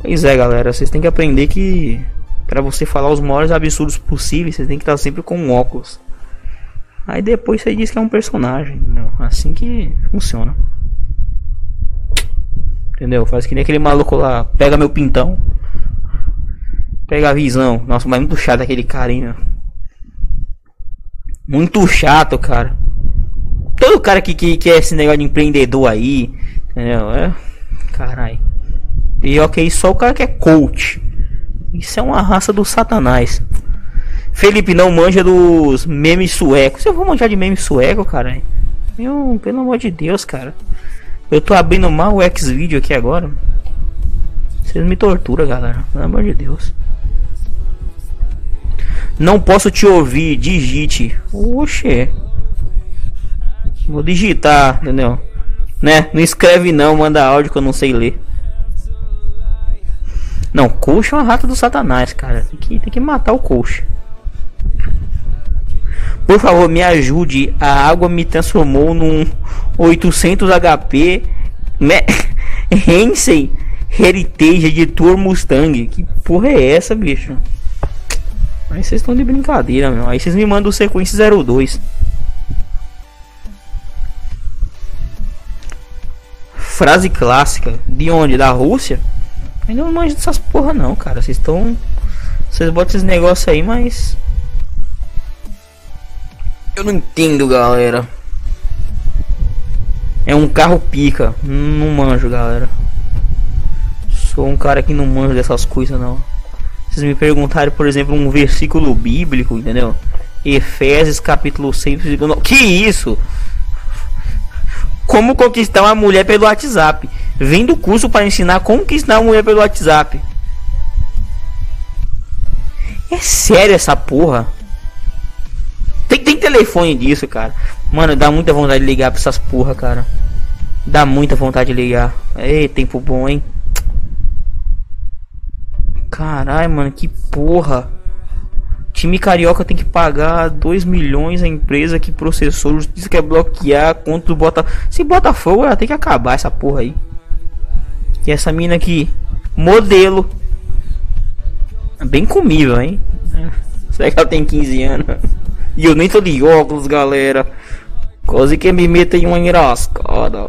Pois é, galera. Vocês têm que aprender que para você falar os maiores absurdos possíveis, você tem que estar sempre com um óculos. Aí depois você diz que é um personagem. Assim que funciona. Entendeu? Faz que nem aquele maluco lá. Pega meu pintão. Pega a visão. Nossa, mas muito chato aquele carinha. Muito chato, cara. Todo cara que, que, que é esse negócio de empreendedor aí. Entendeu? É. Caralho. E ok, só o cara que é coach. Isso é uma raça do satanás. Felipe não manja dos memes suecos. Eu vou manjar de meme sueco, cara. Meu, pelo amor de Deus, cara. Eu tô abrindo mal o X-Video aqui agora. Vocês me torturam, galera. Pelo amor de Deus. Não posso te ouvir. Digite. Oxê. Vou digitar, entendeu? Né? Não escreve não, manda áudio que eu não sei ler. Não, coxa é uma rata do satanás, cara. Tem que, tem que matar o coxa. Por favor, me ajude. A água me transformou num 800 HP Me Hensei Heritage Editor Mustang. Que porra é essa, bicho? Aí vocês estão de brincadeira, meu. Aí vocês me mandam o sequência 02. Frase clássica. De onde? Da Rússia? Eu não manjo dessas porra não, cara. Vocês estão. Vocês botam esses negócios aí, mas. Eu não entendo, galera. É um carro pica. Não manjo, galera. Sou um cara que não manjo dessas coisas, não. Vocês me perguntaram, por exemplo, um versículo bíblico, entendeu? Efésios capítulo 6, versículo Que isso? Como conquistar uma mulher pelo WhatsApp? Vem do curso para ensinar como conquistar uma mulher pelo WhatsApp. É sério essa porra? Telefone disso, cara. Mano, dá muita vontade de ligar pra essas porra, cara. Dá muita vontade de ligar. Ei, tempo bom, hein? Caralho, mano, que porra. Time carioca tem que pagar 2 milhões a empresa que processou justiça quer bloquear contra o Botafogo. Se Botafogo, ela tem que acabar essa porra aí. E essa mina aqui, modelo. Bem comível, hein? Será que ela tem 15 anos? E eu nem tô de óculos, galera. Quase que me meta em uma enrascada.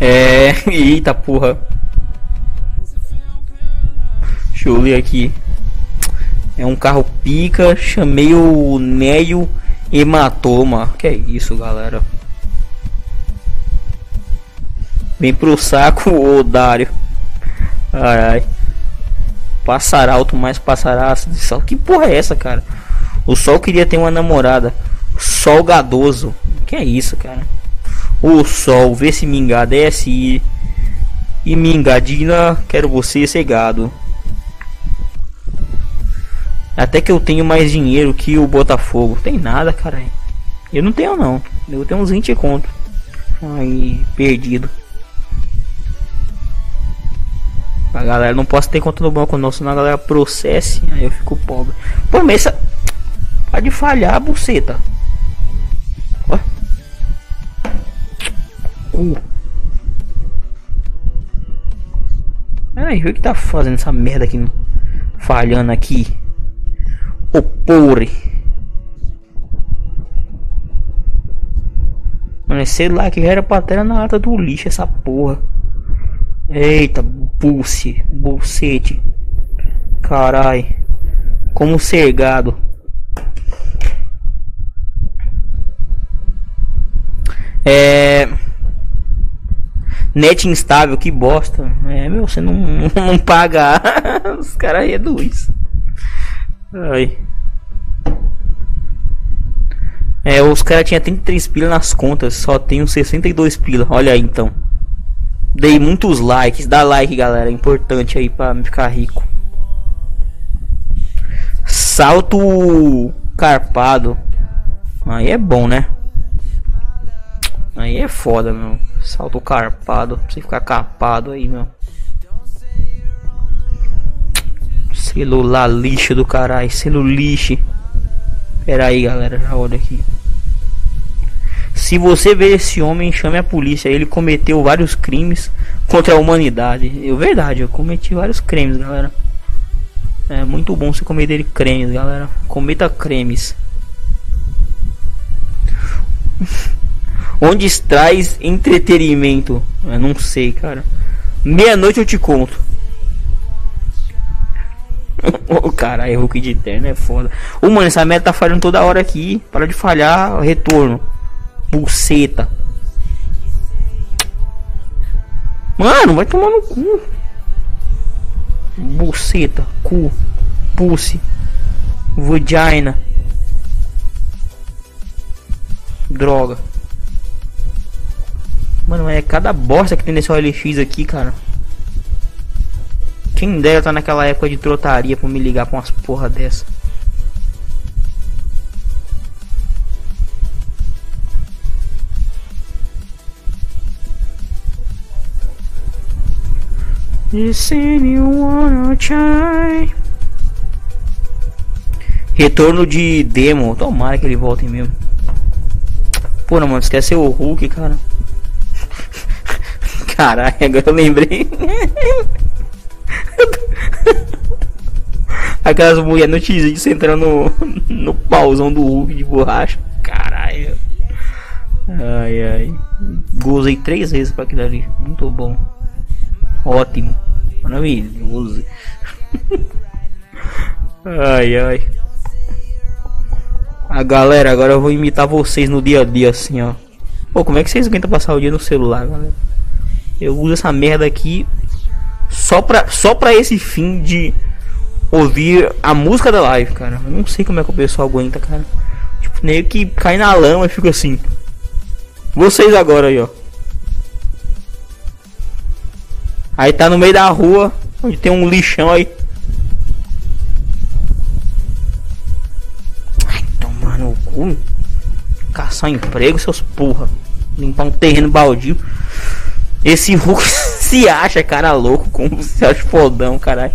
É. Eita porra. Deixa eu ver aqui. É um carro pica. Chamei o Neio Hematoma. Que é isso, galera? Vem pro saco, ô Dário. Ai, Passar alto, mais passará sol. Que porra é essa, cara? O sol queria ter uma namorada. Sol gadoso. Que é isso, cara? O sol, vê se me engadece e. Me engadina, quero você cegado. Até que eu tenho mais dinheiro que o Botafogo. Tem nada, cara. Eu não tenho não. Eu tenho uns 20 conto. Aí, perdido. A galera não posso ter conta no banco não, senão a galera processe, aí eu fico pobre. Pô, mas essa... Pode falhar, buceta. Ó. Uh. Ai, o que tá fazendo essa merda aqui? Falhando aqui. Ô, porre. Mano, sei lá que era pra ter na lata do lixo essa porra. Eita, pulse, bolsete. Carai. Como ser gado. É. Net instável, que bosta. É, meu, você não, não paga. Os caras reduz. Ai. É, os caras tinham 33 pila nas contas, só tenho 62 pila. Olha aí então. Dei muitos likes, dá like galera, é importante aí pra ficar rico. Salto carpado. Aí é bom, né? Aí é foda, meu. Salto carpado, pra você ficar capado aí, meu. Celular lixo do caralho, celular lixo. Pera aí, galera, já olha aqui. Se você ver esse homem, chame a polícia. Ele cometeu vários crimes contra a humanidade. É verdade, eu cometi vários crimes, galera. É muito bom você cometer cremes, galera. Cometa cremes. Onde traz entretenimento? Eu não sei, cara. Meia-noite eu te conto. O cara, erro que de terno é foda. Ô, mano, essa meta tá falhando toda hora aqui. Para de falhar, retorno. Buceta. Mano, vai tomar no cu. Buceta, cu, pulse, vagina. Droga. Mano, é cada bosta que tem nesse OLX aqui, cara. Quem dera tá naquela época de trotaria pra me ligar pra umas porra dessa. Retorno de demo. Tomara que ele volte mesmo. Pô, não, mano, esquece o Hulk, cara. Caralho, agora eu lembrei. Aquelas mulheres no x entrando no, no pauzão do Hulk de borracha. Caralho. Ai, ai. Gozei três vezes pra aquilo ali. Muito bom. Ótimo. Maravilhoso. ai, ai. A galera, agora eu vou imitar vocês no dia a dia assim, ó. Pô, como é que vocês aguentam passar o dia no celular, galera? Eu uso essa merda aqui só pra, só pra esse fim de ouvir a música da live, cara. Eu não sei como é que o pessoal aguenta, cara. Tipo, meio que cai na lama e fica assim. Vocês agora aí, ó. Aí tá no meio da rua, onde tem um lixão aí. Ai, tomar no cu. Caçar um emprego, seus porra. Limpar um terreno baldio. Esse Hulk se acha, cara louco, como se acha fodão, caralho.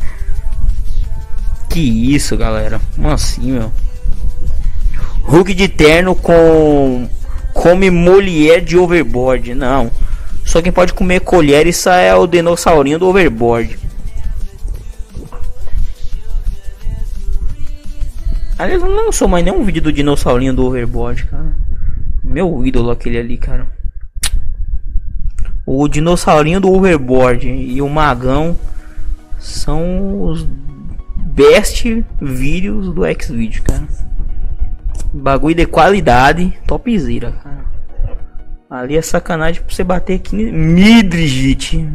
Que isso, galera. Como assim, meu? Hulk de terno com. Come mulher de overboard. Não. Só quem pode comer colher, isso é o dinossaurinho do overboard. Aliás, não lançou mais nenhum vídeo do dinossaurinho do overboard, cara. Meu ídolo aquele ali, cara. O dinossaurinho do overboard e o magão são os best vídeos do X-Video, cara. Bagulho de qualidade, topzera, cara. Ali é sacanagem pra você bater aqui. Midrigit.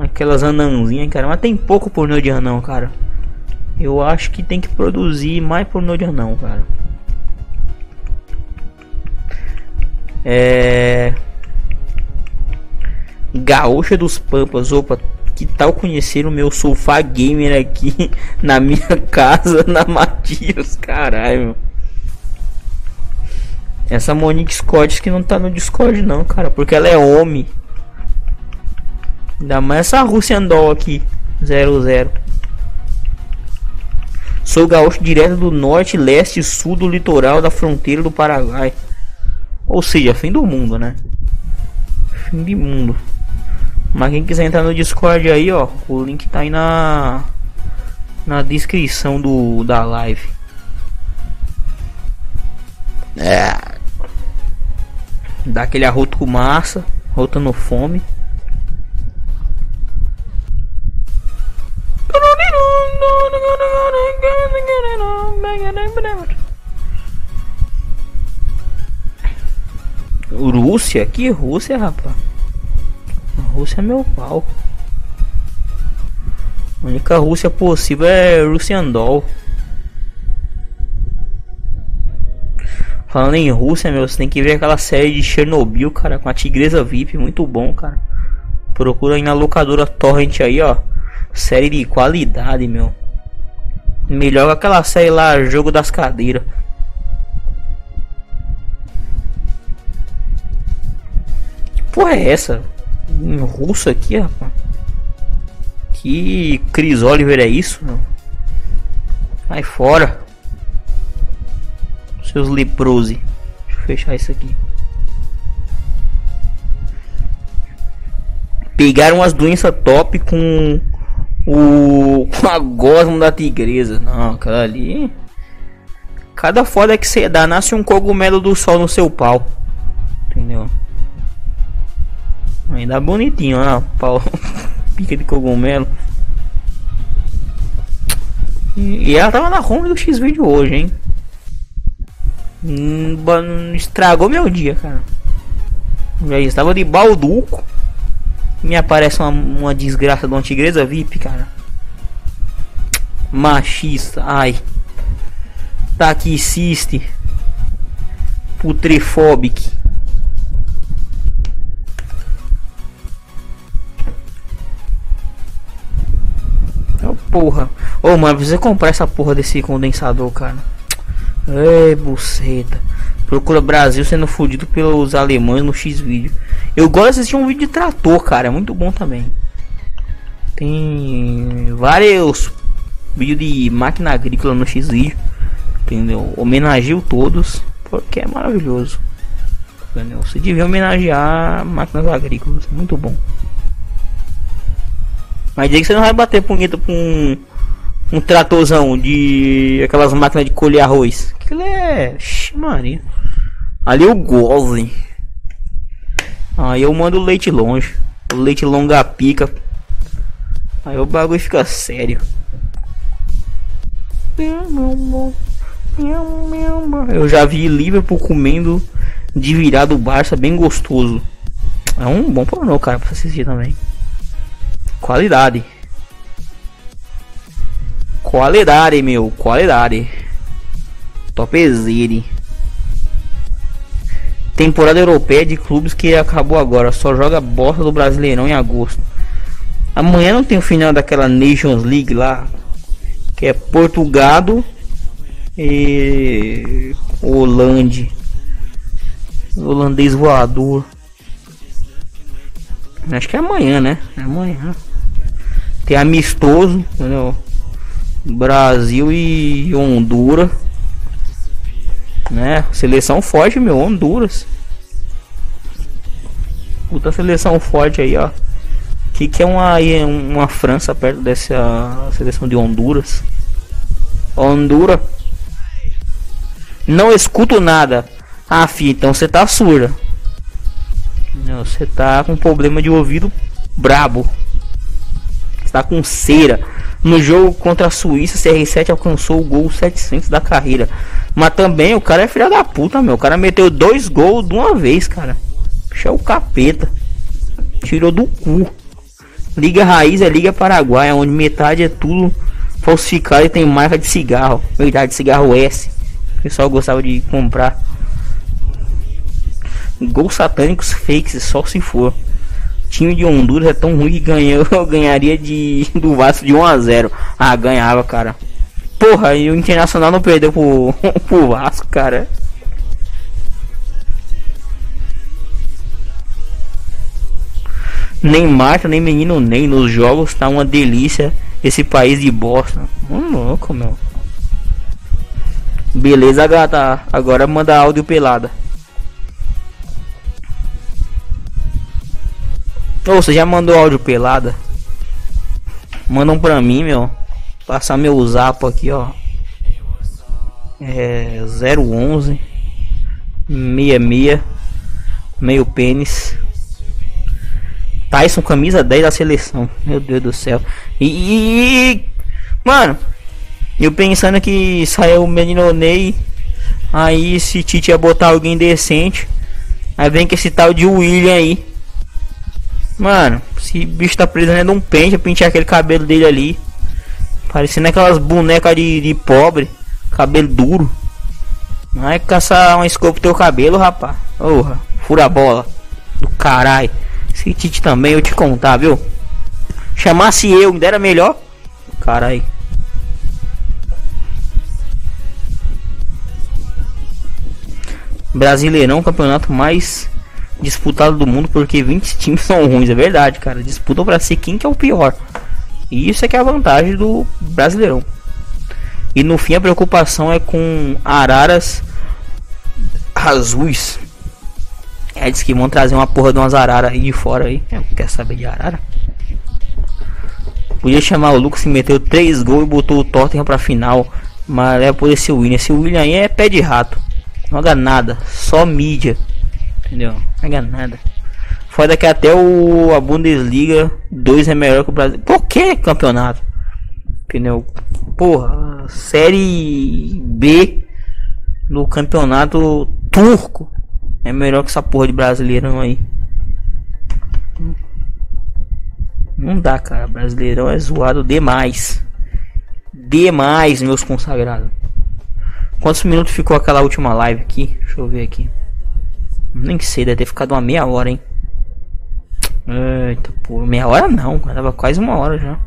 Aquelas anãozinhas, cara. Mas tem pouco pornô de anão, cara. Eu acho que tem que produzir mais pornô de anão, cara. É. Gaúcha dos Pampas. Opa, que tal conhecer o meu sofá gamer aqui na minha casa, na Matias? Caralho. Essa Monique Scott que não tá no Discord não, cara, porque ela é homem. Ainda mais essa Rússia Doll aqui, 00. Sou gaúcho direto do norte, leste e sul do litoral da fronteira do Paraguai. Ou seja, fim do mundo, né? Fim do mundo. Mas quem quiser entrar no Discord aí, ó, o link tá aí na na descrição do da live. É. Dá aquele arroto com massa, rotando fome. Rússia? Que Rússia, rapaz? Rússia é meu pau. A única Rússia possível é Russian Doll. Falando em Rússia, meu, você tem que ver aquela série de Chernobyl, cara, com a Tigresa VIP, muito bom, cara. Procura aí na locadora Torrent aí, ó. Série de qualidade, meu. Melhor que aquela série lá, Jogo das Cadeiras. Porra é essa? Em russo aqui, rapaz. Que Chris Oliver é isso, meu? Sai fora. Seus leprose. Deixa eu fechar isso aqui. Pegaram as doenças top com o com a gosma da tigresa. Não, aquela ali. Cada foda que você dá, nasce um cogumelo do sol no seu pau. Entendeu? Ainda bonitinho, ó. Pau. Pica de cogumelo. E, e ela tava na home do X-Video hoje, hein? Hum, estragou meu dia, cara. Já estava de balduco. Me aparece uma, uma desgraça de uma tigresa VIP, cara. Machista, ai. Taxiste. Putrefóbico. Oh, porra. Ô, oh, mano, precisa comprar essa porra desse condensador, cara. Ei, buceta. Procura Brasil sendo fudido pelos alemães no X-Vídeo. Eu gosto de assistir um vídeo de trator, cara. É muito bom também. Tem vários vídeos de máquina agrícola no X-Vídeo. Entendeu? Homenageio todos. Porque é maravilhoso. Entendeu? Você devia homenagear máquinas agrícolas. Muito bom. Mas diga que você não vai bater punheta com um, um tratorzão de aquelas máquinas de colher arroz. Aquilo é. Maria. Ali eu gosto. Aí eu mando o leite longe. O leite longa pica. Aí o bagulho fica sério. Eu já vi Liverpool comendo de virado Barça bem gostoso. É um bom pornô, cara, pra assistir também. Qualidade. Qualidade, meu. Qualidade. Topzera temporada europeia de clubes que acabou agora. Só joga bosta do Brasileirão em agosto. Amanhã não tem o final daquela Nations League lá, que é Portugal e Holande. Holandês voador. Acho que é amanhã, né? É amanhã. Tem amistoso, entendeu? Brasil e Honduras. Né? Seleção forte, meu. Honduras. Puta seleção forte aí, ó. Que que é uma, uma França perto dessa seleção de Honduras? Honduras. Não escuto nada. Ah, filho, então você tá surda. Você tá com problema de ouvido brabo. Está com cera. No jogo contra a Suíça, CR7 alcançou o gol 700 da carreira. Mas também o cara é filha da puta, meu. O cara meteu dois gols de uma vez, cara. Puxa o capeta. Tirou do cu. Liga Raiz é Liga Paraguai, onde metade é tudo falsificado e tem marca de cigarro. Metade de cigarro S. O pessoal gostava de comprar. Gols satânicos fakes, só se for time de Honduras é tão ruim que ganhou, ganharia de do Vasco de 1 a 0. Ah, ganhava, cara. Porra, e o Internacional não perdeu pro, pro Vasco, cara. Nem Marta, nem menino nem nos jogos tá uma delícia esse país de bosta. Um louco, meu. Beleza, gata. Agora manda áudio pelada. Ô, você já mandou áudio pelada? Mandam pra mim, meu. Passar meu zap aqui, ó. É 011 66 meio pênis. Tyson camisa 10 da seleção. Meu Deus do céu. E, mano, eu pensando que saiu o menino Ney. Aí se Tite ia botar alguém decente. Aí vem que esse tal de William aí. Mano, esse bicho tá precisando de um pente, pentear aquele cabelo dele ali. Parecendo aquelas bonecas de, de pobre. Cabelo duro. Não é caçar uma escova teu cabelo, rapá. Porra, fura bola. Do caralho. Esse Tite também eu te contar, viu? Chamasse eu, me dera melhor. Caralho. Brasileirão, campeonato mais disputado do mundo, porque 20 times são ruins, é verdade, cara. Disputam para ser quem que é o pior. E isso é que é a vantagem do Brasileirão. E no fim a preocupação é com araras azuis. É, diz que vão trazer uma porra de umas araras aí de fora aí. Quer saber de arara? Podia chamar o Lucas e meteu 3 gols e botou o Tottenham pra final. Mas é por esse William. Esse William aí é pé de rato. Não haga nada. Só mídia. Entendeu? Não haga nada. Foda que até o, a Bundesliga 2 é melhor que o Brasil. Qualquer campeonato. Entendeu? Porra, Série B no campeonato turco é melhor que essa porra de brasileirão aí. Não dá, cara. Brasileirão é zoado demais. Demais, meus consagrados. Quantos minutos ficou aquela última live aqui? Deixa eu ver aqui. Nem sei, deve ter ficado uma meia hora, hein? Eita, pô, meia hora não, tava quase uma hora já.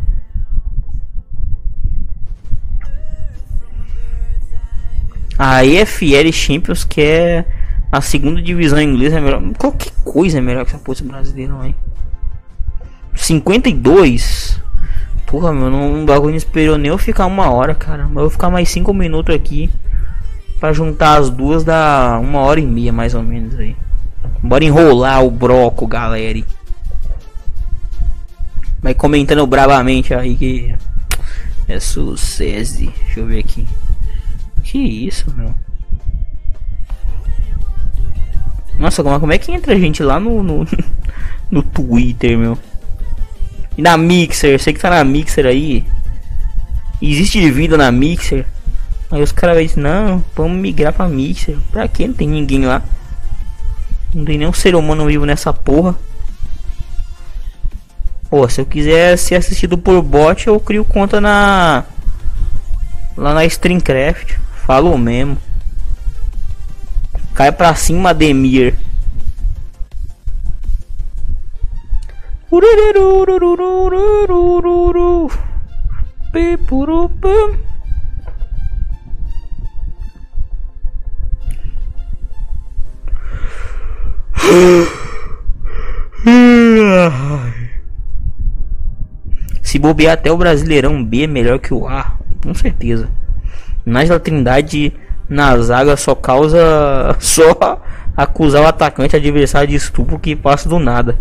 A EFL Champions, que é a segunda divisão inglesa, é melhor. Qualquer coisa é melhor que essa porra brasileira, aí. 52. Porra, meu, não, um bagulho não esperou nem eu ficar uma hora, cara. Eu vou ficar mais 5 minutos aqui. Pra juntar as duas dá uma hora e meia mais ou menos aí. Bora enrolar o broco, galera. Vai comentando bravamente aí que é sucesso. Deixa eu ver aqui. Que isso, meu? Nossa, como é que entra a gente lá no, no, no Twitter, meu? E na Mixer, sei que tá na Mixer aí. Existe vida na Mixer. Aí os caras dizem, não, vamos migrar pra Mixer. Pra que? Não tem ninguém lá. Não tem nenhum ser humano vivo nessa porra. Pô, se eu quiser ser assistido por bot, eu crio conta na. Lá na Streamcraft. Falou mesmo. Cai pra cima, Demir. Se bobear até o Brasileirão B é melhor que o A, com certeza. Nájila Trindade na zaga só causa só acusar o atacante adversário de estupro que passa do nada.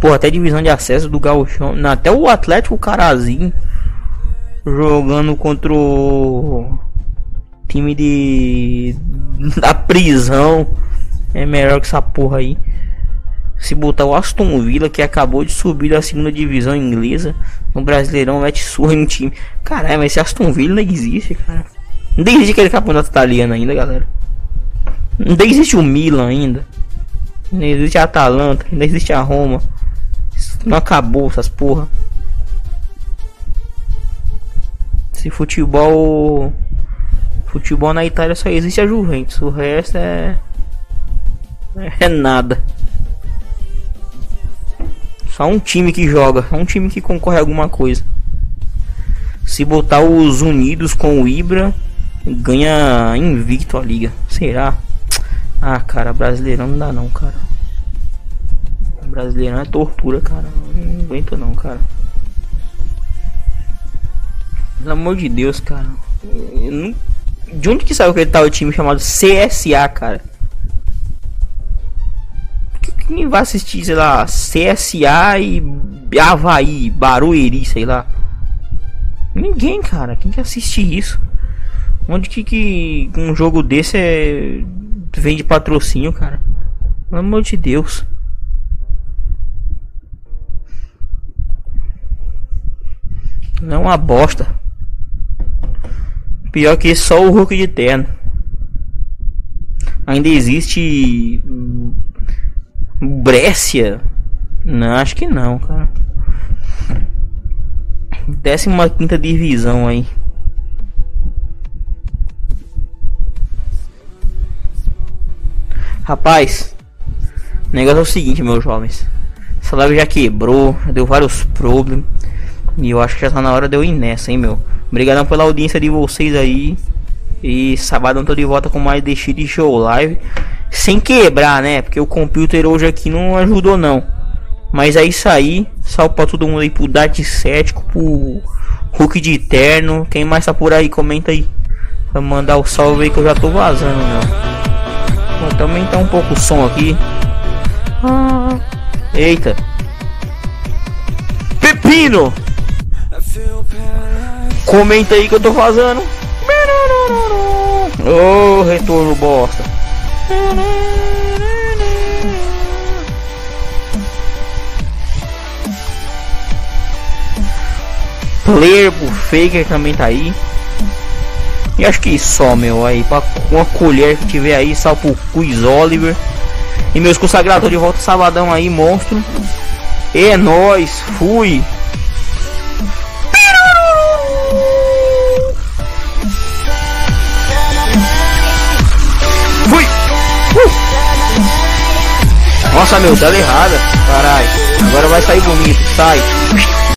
Pô, até divisão de acesso do Gauchão, até o Atlético Carazinho jogando contra o time de da prisão é melhor que essa porra aí. Se botar o Aston Villa que acabou de subir da segunda divisão inglesa no Brasileirão, mete surra em time. Caralho, mas esse Aston Villa não existe, cara. Não existe aquele campeonato italiano ainda, galera. Não existe o Milan ainda. Não existe a Atalanta, não existe a Roma. Não acabou essas porra. Se futebol. Futebol na Itália só existe a Juventus. O resto é. É nada. Só um time que joga, um time que concorre a alguma coisa. Se botar os Unidos com o Ibra, ganha invicto a liga. Será? Ah, cara, brasileirão não dá não, cara. Brasileirão é tortura, cara. Não aguento não, cara. Pelo amor de Deus, cara. Não... De onde que saiu aquele tal time chamado CSA, cara? Quem vai assistir, sei lá, CSA e Havaí, Barueri, sei lá. Ninguém, cara. Quem que assiste isso? Onde que, que um jogo desse é... vende patrocínio, cara? Pelo amor de Deus. Não é uma bosta. Pior que só o Hulk de terno. Ainda existe Brécia? Não, acho que não, cara. Décima quinta divisão aí. Rapaz, o negócio é o seguinte, meus jovens. Essa live já quebrou, deu vários problemas. E eu acho que já tá na hora de eu ir nessa, hein, meu. Obrigadão pela audiência de vocês aí. E sábado eu tô de volta com mais DX de show live. Sem quebrar, né? Porque o computer hoje aqui não ajudou, não. Mas é isso aí. Salve pra todo mundo aí pro Dart Cético, pro Hulk de Eterno. Quem mais tá por aí? Comenta aí. Pra mandar o salve aí que eu já tô vazando, meu. Bom, também tá um pouco o som aqui. Ah, eita. Pepino! Comenta aí que eu tô fazendo. Ô, oh, retorno bosta. Player Faker também tá aí. E acho que só, meu, aí, pra uma colher que tiver aí, sal pro Quiz Oliver. E meus consagrados de volta sabadão aí, monstro. É nóis. Fui. Nossa, meu, tá errada. Caralho. Agora vai sair bonito. Sai.